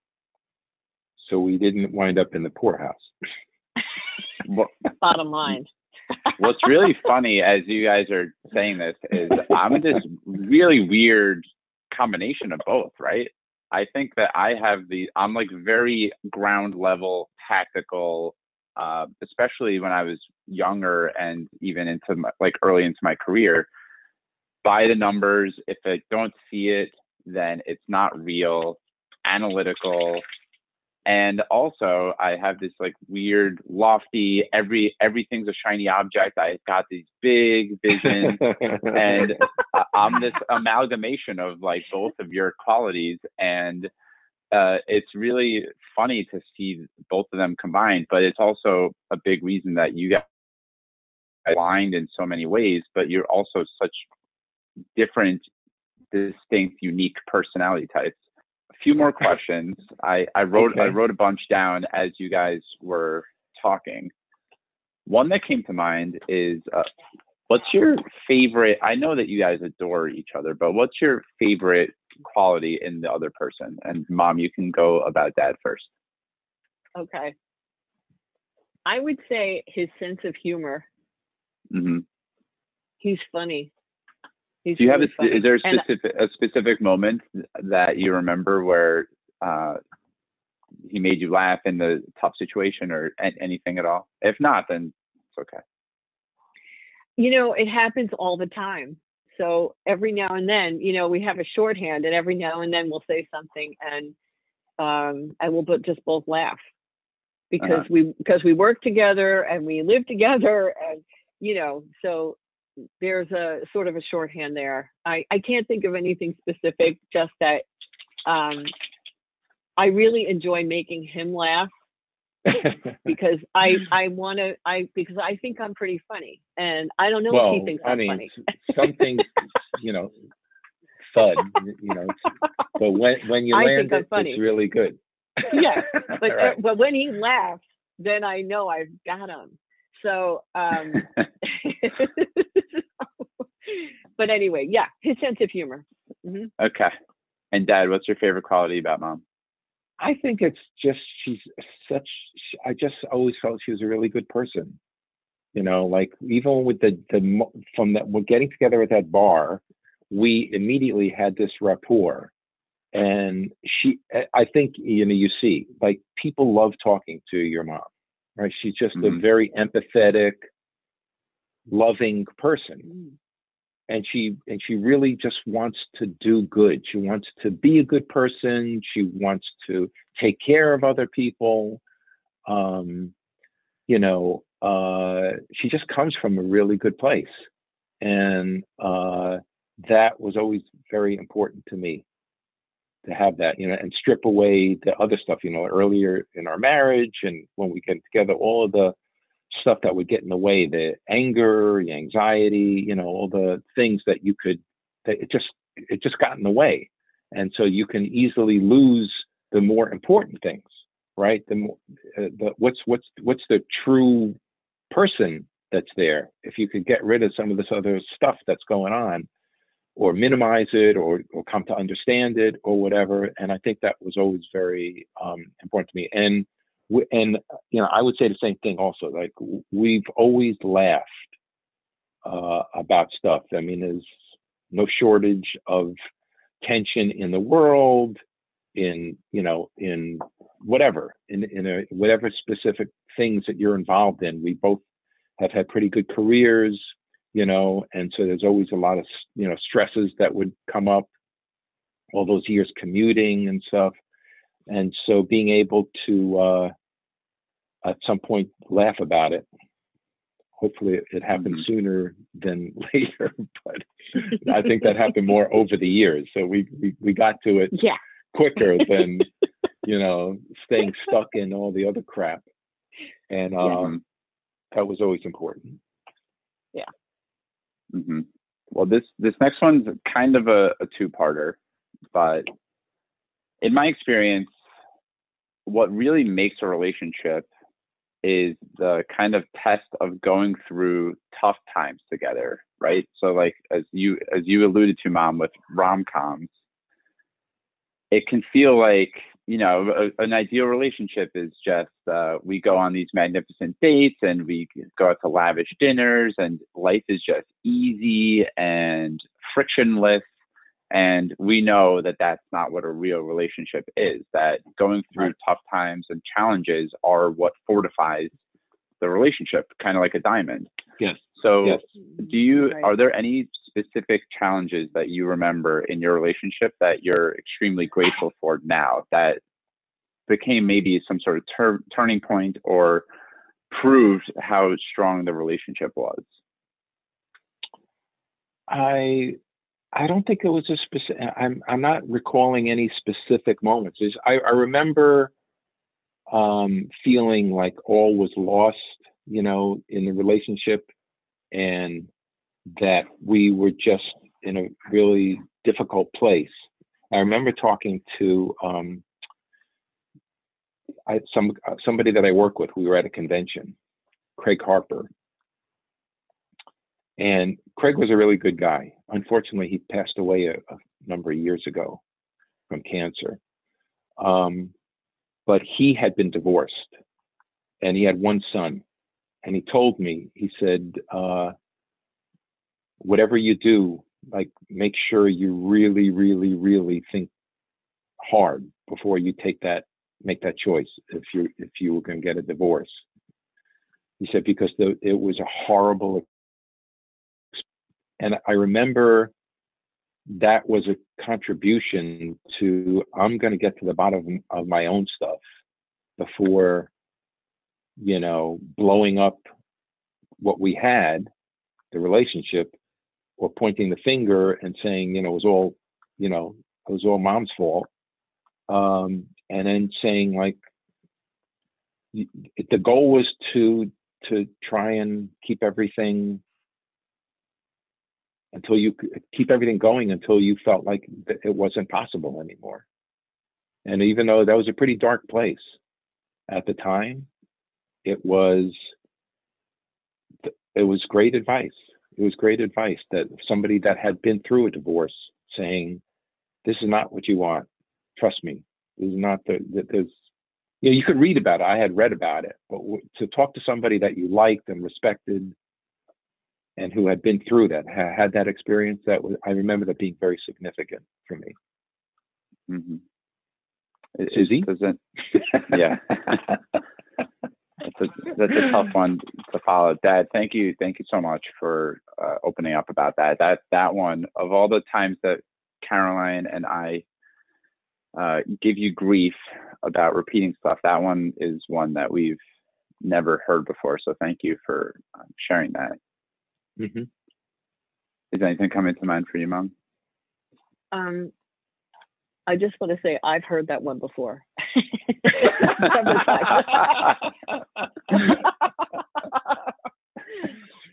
so we didn't wind up in the poorhouse. Bottom line. what's really funny as you guys are saying this is I'm this really weird combination of both, right? I think that I have the I'm like very ground level tactical, uh, especially when I was younger and even into my, like early into my career. By the numbers, if I don't see it, then it's not real. Analytical, and also I have this like weird lofty every everything's a shiny object. I got these big visions and I'm this amalgamation of like both of your qualities and uh, it's really funny to see both of them combined, but it's also a big reason that you are aligned in so many ways, but you're also such different, distinct, unique personality types. A few more questions. I, I wrote I wrote a bunch down as you guys were talking. One that came to mind is uh, what's your favorite? I know that you guys adore each other, but what's your favorite quality in the other person? And mom, you can go about dad first. Okay. I would say his sense of humor. Mm-hmm. He's funny. He's Do you have a, is there a And- specific a specific moment that you remember where uh, he made you laugh in the tough situation or anything at all? If not, then it's okay. you know, it happens all the time. So every now and then, you know, we have a shorthand, and every now and then we'll say something, and um, and we'll bo- just both laugh because Uh-huh. we because we work together and we live together, and you know, so there's a sort of a shorthand there. I I can't think of anything specific, just that um, I really enjoy making him laugh because I I want to I because I think I'm pretty funny, and I don't know well, if he thinks I I'm mean, funny. s- some things, you know, thud, you know, but when when you I land it, it's really good. Yeah, But uh, but when he laughs, then I know I've got him. So, um, but anyway, yeah, his sense of humor. hmm okay. And dad, what's your favorite quality about mom? I think it's just she's such. I just always felt she was a really good person. You know, like even with the the from that we're getting together at that bar, we immediately had this rapport, and she. I- I think you know you see like people love talking to your mom, right? She's just a Mhm. very empathetic, loving person Mm. And she and she really just wants to do good. She wants to be a good person. She wants to take care of other people. Um you know uh she just comes from a really good place. And uh that was always very important to me to have that you know and strip away the other stuff you know earlier in our marriage and when we get together all of the stuff that would get in the way the anger the anxiety you know all the things that you could that it just it just got in the way. And so you can easily lose the more important things right? The, more, uh, the what's what's what's the true person that's there? If you could get rid of some of this other stuff that's going on or minimize it or or come to understand it or whatever. And i think that was always very um, important to me. And w- and you know i would say the same thing also like we've always laughed uh, about stuff i mean there's no shortage of tension in the world in you know in whatever in in a whatever specific things that you're involved in. We both have had pretty good careers, you know, and so there's always a lot of you know stresses that would come up. All those years commuting and stuff, and so being able to uh, at some point laugh about it. Hopefully, it, it happened mm-hmm. sooner than later, but I think that happened more over the years. So we we, we got to it yeah. quicker than you know staying stuck in all the other crap, and um, yeah. that was always important. Yeah. Mm-hmm. Well, this this next one's kind of a, a two-parter, but in my experience, what really makes a relationship is the kind of test of going through tough times together, right? So like as you as you alluded to, mom, with rom coms, it can feel like you know a, an ideal relationship is just uh, we go on these magnificent dates and we go out to lavish dinners and life is just easy and frictionless and we know that that's not what a real relationship is, that going through right. tough times and challenges are what fortifies the relationship, kind of like a diamond. Yes. So, yes. do you, right. are there any specific challenges that you remember in your relationship that you're extremely grateful for now that became maybe some sort of ter- turning point or proved how strong the relationship was? I I don't think it was a specific. I'm I'm not recalling any specific moments. I, I remember um, feeling like all was lost, you know, in the relationship, and that we were just in a really difficult place. I remember talking to um, I, some somebody that I work with. We were at a convention, Craig Harper, and Craig was a really good guy. Unfortunately, he passed away a, a number of years ago from cancer. Um, but he had been divorced and he had one son. And he told me, he said, uh, whatever you do, like make sure you really, really, really think hard before you take that, make that choice if you if you were going to get a divorce. He said because the, it was a horrible and I remember that was a contribution to I'm going to get to the bottom of my own stuff before, you know, blowing up what we had, the relationship, or pointing the finger and saying, you know, it was all, you know, it was all mom's fault. Um, and then saying like, the goal was to to try and keep everything until you keep everything going until you felt like it wasn't possible anymore. And even though that was a pretty dark place at the time, it was it was great advice. It was great advice that somebody that had been through a divorce saying, "This is not what you want. Trust me. This is not the, the there's." You know, you could read about it. I had read about it, but to talk to somebody that you liked and respected and who had been through that, had that experience, that was, I remember that being very significant for me. Mm-hmm. Susie? It, yeah. that's, a, that's a tough one to follow. Dad, thank you. Thank you so much for uh, opening up about that. That, that one, of all the times that Caroline and I uh, give you grief about repeating stuff, that one is one that we've never heard before. So thank you for um, sharing that. Mm-hmm. Is anything coming to mind for you, Mom? Um, I just want to say I've heard that one before.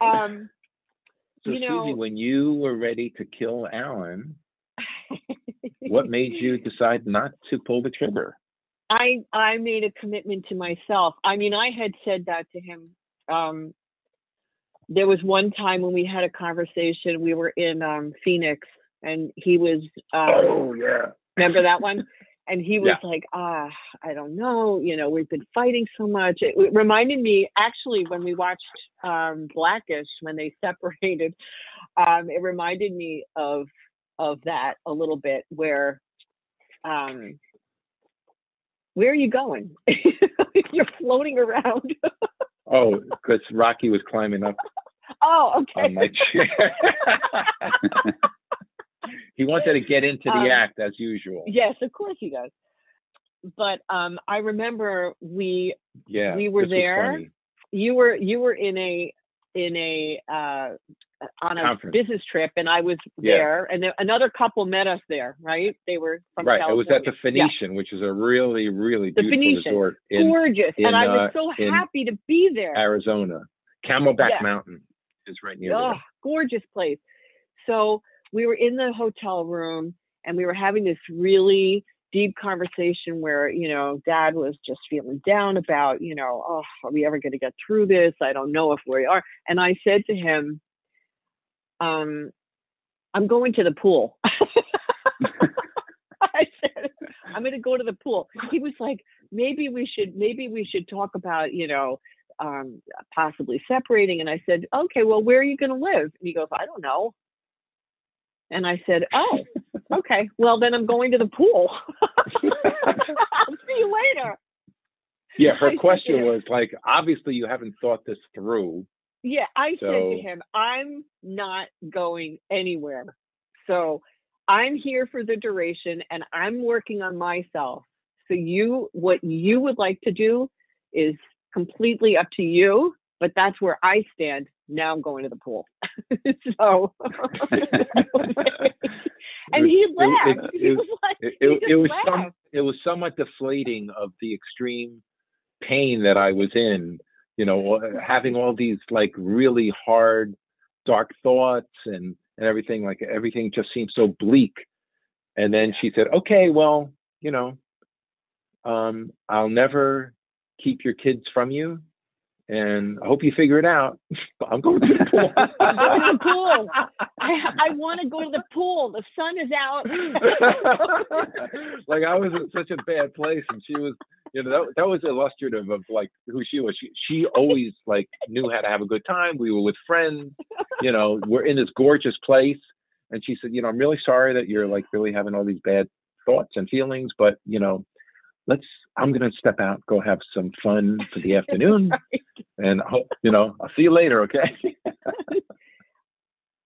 um, so, you know, Susie, when you were ready to kill Alan, what made you decide not to pull the trigger? I I made a commitment to myself. I mean, I had said that to him um, there was one time when we had a conversation. We were in um, Phoenix, and he was. Um, oh yeah. Remember that one? And he was yeah. like, ah, I don't know. You know, we've been fighting so much. It, it reminded me, actually, when we watched um, Blackish when they separated, um, it reminded me of of that a little bit, where um, where are you going? You're floating around. oh, because Rocky was climbing up oh, okay. on my chair. he wanted to get into the Um, act as usual. Yes, of course he does. But um, I remember we Yeah, we were there. you were you were in a in a uh, on a Conference. business trip, and I was Yeah. there, and then another couple met us there. Right? They were from Right, it was at the Yeah. Phoenician, which is a really, really The beautiful Phoenician. resort in gorgeous, and in, I was uh, so happy to be there. Arizona. Camelback Yeah. Mountain is right near Oh, gorgeous place. So we were in the hotel room and we were having this really deep conversation where, you know, dad was just feeling down about, you know, oh, are we ever going to get through this? I don't know if we are. And I said to him, um, I'm going to the pool. I said, I'm going to go to the pool. He was like, maybe we should, maybe we should talk about, you know, um, possibly separating. And I said, okay, well, where are you going to live? And he goes, I don't know. And I said, oh, okay, well, then I'm going to the pool. I'll see you later. Yeah, her said question him- was like, obviously you haven't thought this through. Yeah, I said to him, I'm not going anywhere. So I'm here for the duration and I'm working on myself. So you what you would like to do is completely up to you, but that's where I stand. Now I'm going to the pool. so and he laughed. it- he was like It, it, it was laughed. some, it was somewhat deflating of the extreme pain that I was in. You know, having all these like really hard, dark thoughts and and everything. Like everything just seemed so bleak. And then she said, "Okay, well, you know, um, I'll never keep your kids from you, and I hope you figure it out. I'm going to the pool. I'm going to the pool. I, I want to go to the pool. The sun is out. like I was in such a bad place, and she was, you know, that, that was illustrative of like who she was. She she always like knew how to have a good time. We were with friends, you know, we're in this gorgeous place, and she said, you know, I'm really sorry that you're like really having all these bad thoughts and feelings, but you know, let's. I'm gonna step out, go have some fun for the afternoon, and ho- you know, I'll see you later, okay?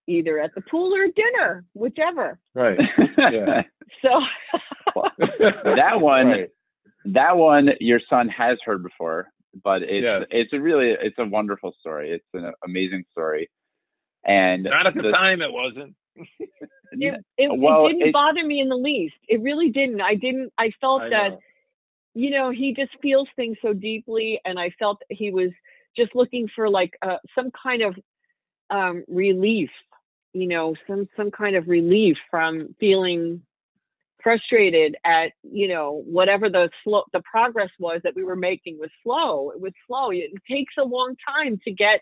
Either at the pool or dinner, whichever. right. Yeah. So that one, Right. that one, your son has heard before, but it's Yes. it's a really it's a wonderful story. It's an amazing story, and Not at the the- time, it wasn't. it, it, Well, it didn't it- bother me in the least. It really didn't. I didn't. I felt I that know. You know he just feels things so deeply, and I felt he was just looking for like uh, some kind of um, relief. You know, some some kind of relief from feeling frustrated at you know whatever the slow the progress was that we were making was slow it was slow it takes a long time to get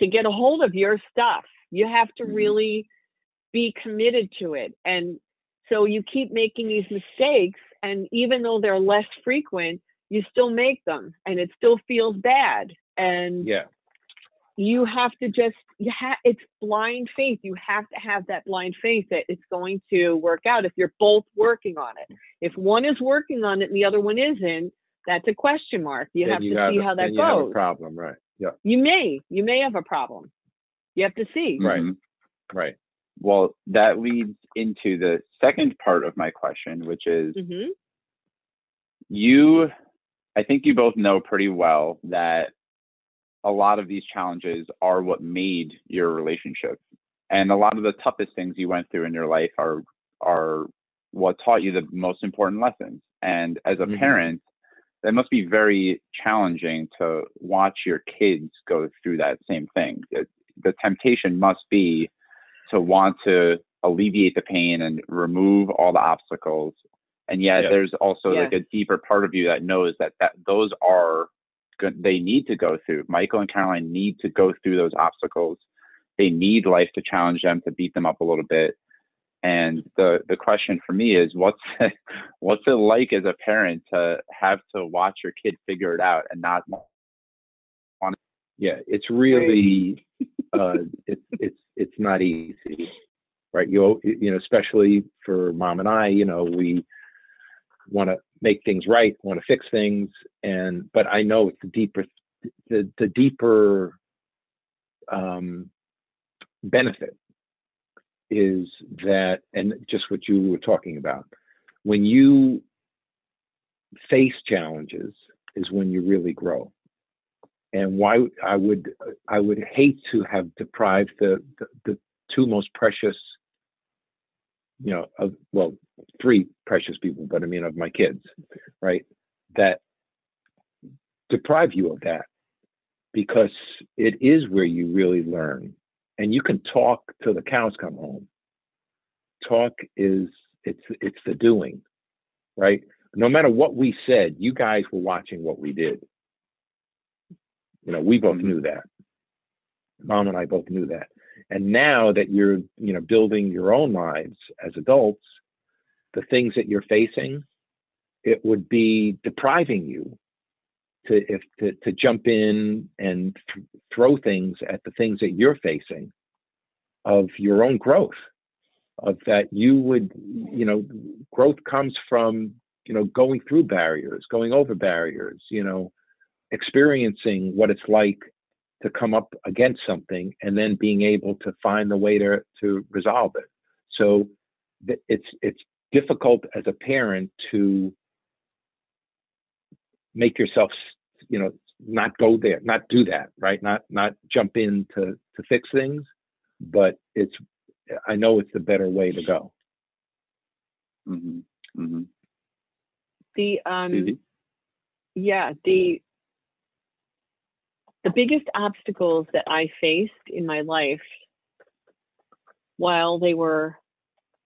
to get a hold of your stuff you have to Mhm. really be committed to it and so you keep making these mistakes and even though they're less frequent you still make them and it still feels bad and Yeah. you have to just you have it's blind faith you have to have that blind faith that it's going to work out if you're both working on it if one is working on it and the other one isn't that's a question mark you Then have to got see a- how that you have a goes problem, right? Yeah. you may you may have a problem you have to see Right. Mhm. Right. Well, that leads into the second part of my question, which is hmm you i think you both know pretty well that a lot of these challenges are what made your relationship. And a lot of the toughest things you went through in your life are are what taught you the most important lessons. And as a Mhm. parent that must be very challenging to watch your kids go through that same thing. It- the temptation must be to want to alleviate the pain and remove all the obstacles and yet Yeah. there's also Yeah. like a deeper part of you that knows that, that those are good they need to go through michael and caroline need to go through those obstacles they need life to challenge them to beat them up a little bit and the the question for me is what's what's it like as a parent to have to watch your kid figure it out and not want Yeah. It's really uh it's it's it's not easy. Right. You you know, especially for mom and I, you know, we want to make things right, want to fix things, and but I know it's the deeper, the the deeper um, benefit is that, and just what you were talking about, when you face challenges is when you really grow. And why I would I would hate to have deprived the, the, the two most precious, you know, of well, three precious people, but I mean of my kids, right? That deprive you of that because it is where you really learn. And you can talk till the cows come home. Talk is it's it's the doing, right? No matter what we said, you guys were watching what we did. You know, we both mm-hmm. knew that. Mom and I both knew that. And now that you're, you know, building your own lives as adults, the things that you're facing, it would be depriving you to if to, to jump in and th- throw things at the things that you're facing of your own growth of that you would mm-hmm. you know growth comes from you know going through barriers going over barriers you know experiencing what it's like to come up against something and then being able to find the way to to resolve it so it's it's difficult as a parent to make yourself you know not go there not do that right not not jump in to to fix things but it's i know it's the better way to go mm-hmm. Mm-hmm. the um yeah the the biggest obstacles that i faced in my life while they were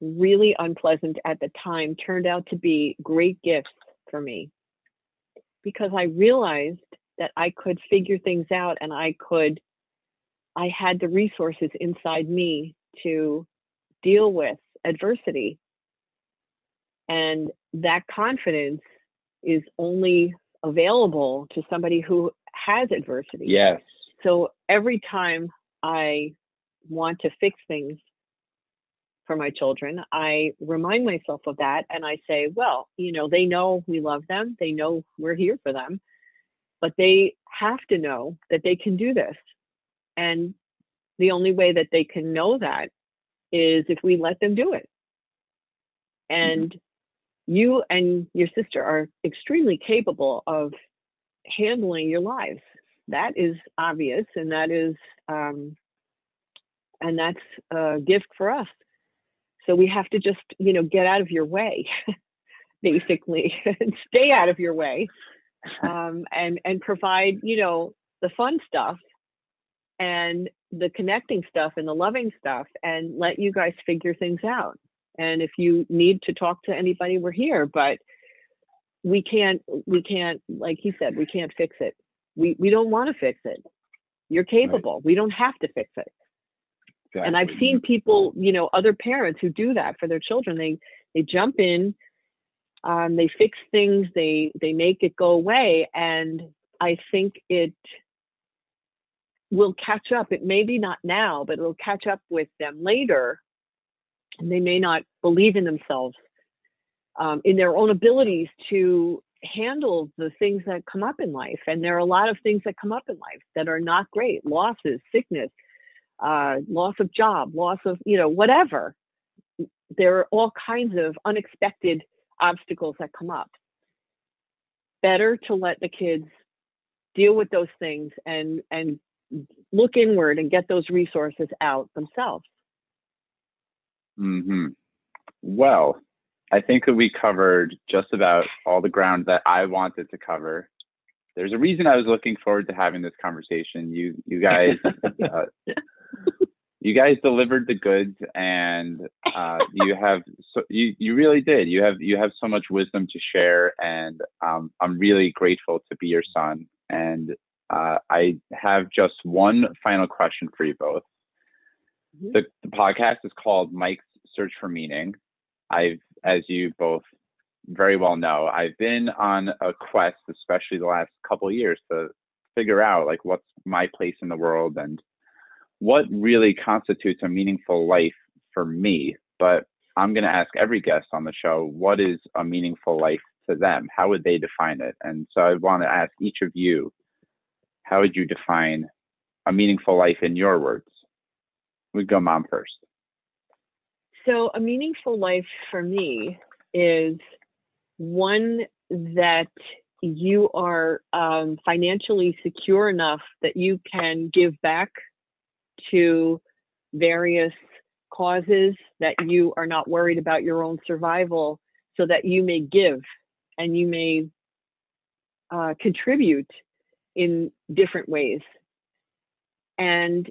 really unpleasant at the time turned out to be great gifts for me because I realized that I could figure things out and I could, I had the resources inside me to deal with adversity. And that confidence is only available to somebody who has adversity. Yes. So every time I want to fix things, for my children, I remind myself of that and I say, well, you know, they know we love them, they know we're here for them, but they have to know that they can do this. And the only way that they can know that is if we let them do it. And mm-hmm. you and your sister are extremely capable of handling your lives. That is obvious, and that is, um, and that's a gift for us so we have to just, you know, get out of your way, basically, and stay out of your way, um, and and provide, you know, the fun stuff and the connecting stuff and the loving stuff, and let you guys figure things out. And if you need to talk to anybody, we're here. But we can't, we can't, like he said, we can't fix it. We we don't want to fix it. You're capable. Right. We don't have to fix it. Exactly. And I've seen people, you know, other parents who do that for their children. They they jump in, um, they fix things, they they make it go away, and I think it will catch up. It may be not now, but it'll catch up with them later, and they may not believe in themselves, um, in their own abilities to handle the things that come up in life. And there are a lot of things that come up in life that are not great: losses, sickness uh, loss of job, loss of, you know, whatever. There are all kinds of unexpected obstacles that come up. Better to let the kids deal with those things and and look inward and get those resources out themselves. Mm hmm. Well, I think that we covered just about all the ground that I wanted to cover. There's a reason I was looking forward to having this conversation. You, you guys, uh, you guys delivered the goods and uh, you have so you, you really did you have you have so much wisdom to share and um, i'm really grateful to be your son and uh, i have just one final question for you both mm-hmm. the, the podcast is called mike's search for meaning i've as you both very well know i've been on a quest especially the last couple years to figure out like what's my place in the world and what really constitutes a meaningful life for me. But I'm going to ask every guest on the show, what is a meaningful life to them? How would they define it? And so I want to ask each of you, how would you define a meaningful life in your words? We go mom first. So, a meaningful life for me is one that you are um, financially secure enough that you can give back to various causes that you are not worried about your own survival so that you may give and you may uh, contribute in different ways. And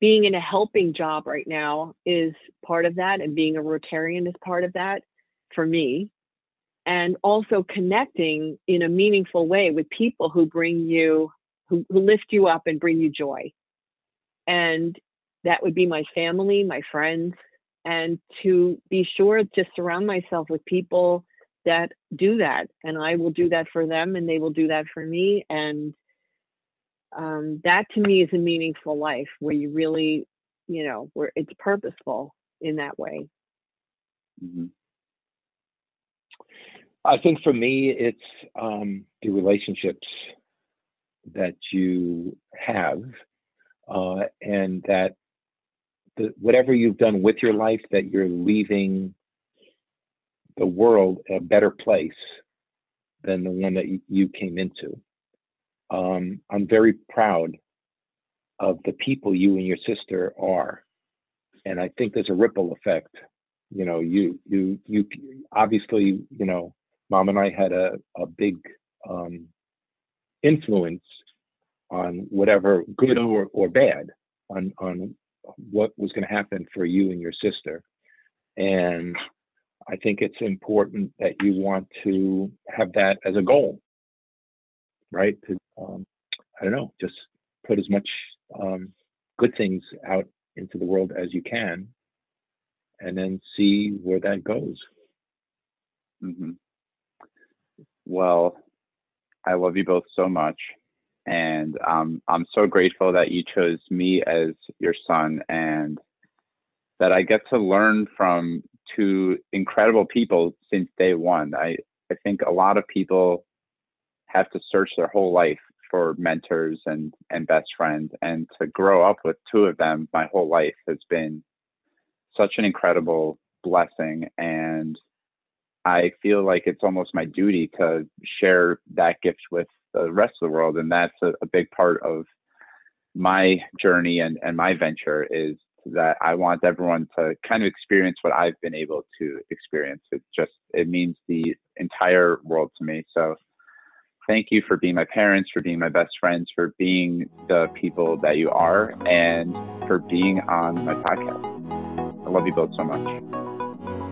being in a helping job right now is part of that, and being a Rotarian is part of that for me. And also connecting in a meaningful way with people who bring you, who, lift you up and bring you joy. And that would be my family, my friends, and to be sure to surround myself with people that do that. And I will do that for them, and they will do that for me. And um, that to me is a meaningful life where you really, you know, where it's purposeful in that way. Mm-hmm. I think for me, it's um, the relationships that you have, uh, and that the, whatever you've done with your life, that you're leaving the world a better place than the one that you came into. Um, I'm very proud of the people you and your sister are, and I think there's a ripple effect. You know, you you you obviously, you know, mom and I had a a big um, influence on whatever good or, or bad on on what was going to happen for you and your sister. And I think it's important that you want to have that as a goal, right? To, um, I don't know, just put as much um, good things out into the world as you can, and then see where that goes. Mm-hmm. Well, I love you both so much. And um, I'm so grateful that you chose me as your son and that I get to learn from two incredible people since day one. I, I think a lot of people have to search their whole life for mentors and, and best friends. And to grow up with two of them my whole life has been such an incredible blessing. And I feel like it's almost my duty to share that gift with the rest of the world. And that's a, a big part of my journey and, and my venture is that I want everyone to kind of experience what I've been able to experience. It just, it means the entire world to me. So thank you for being my parents, for being my best friends, for being the people that you are, and for being on my podcast. I love you both so much.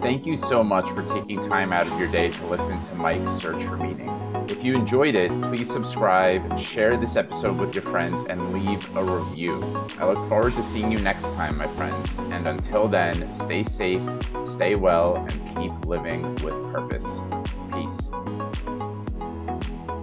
Thank you so much for taking time out of your day to listen to Mike's Search for Meaning. If you enjoyed it, please subscribe, share this episode with your friends, and leave a review. I look forward to seeing you next time, my friends. And until then, stay safe, stay well, and keep living with purpose.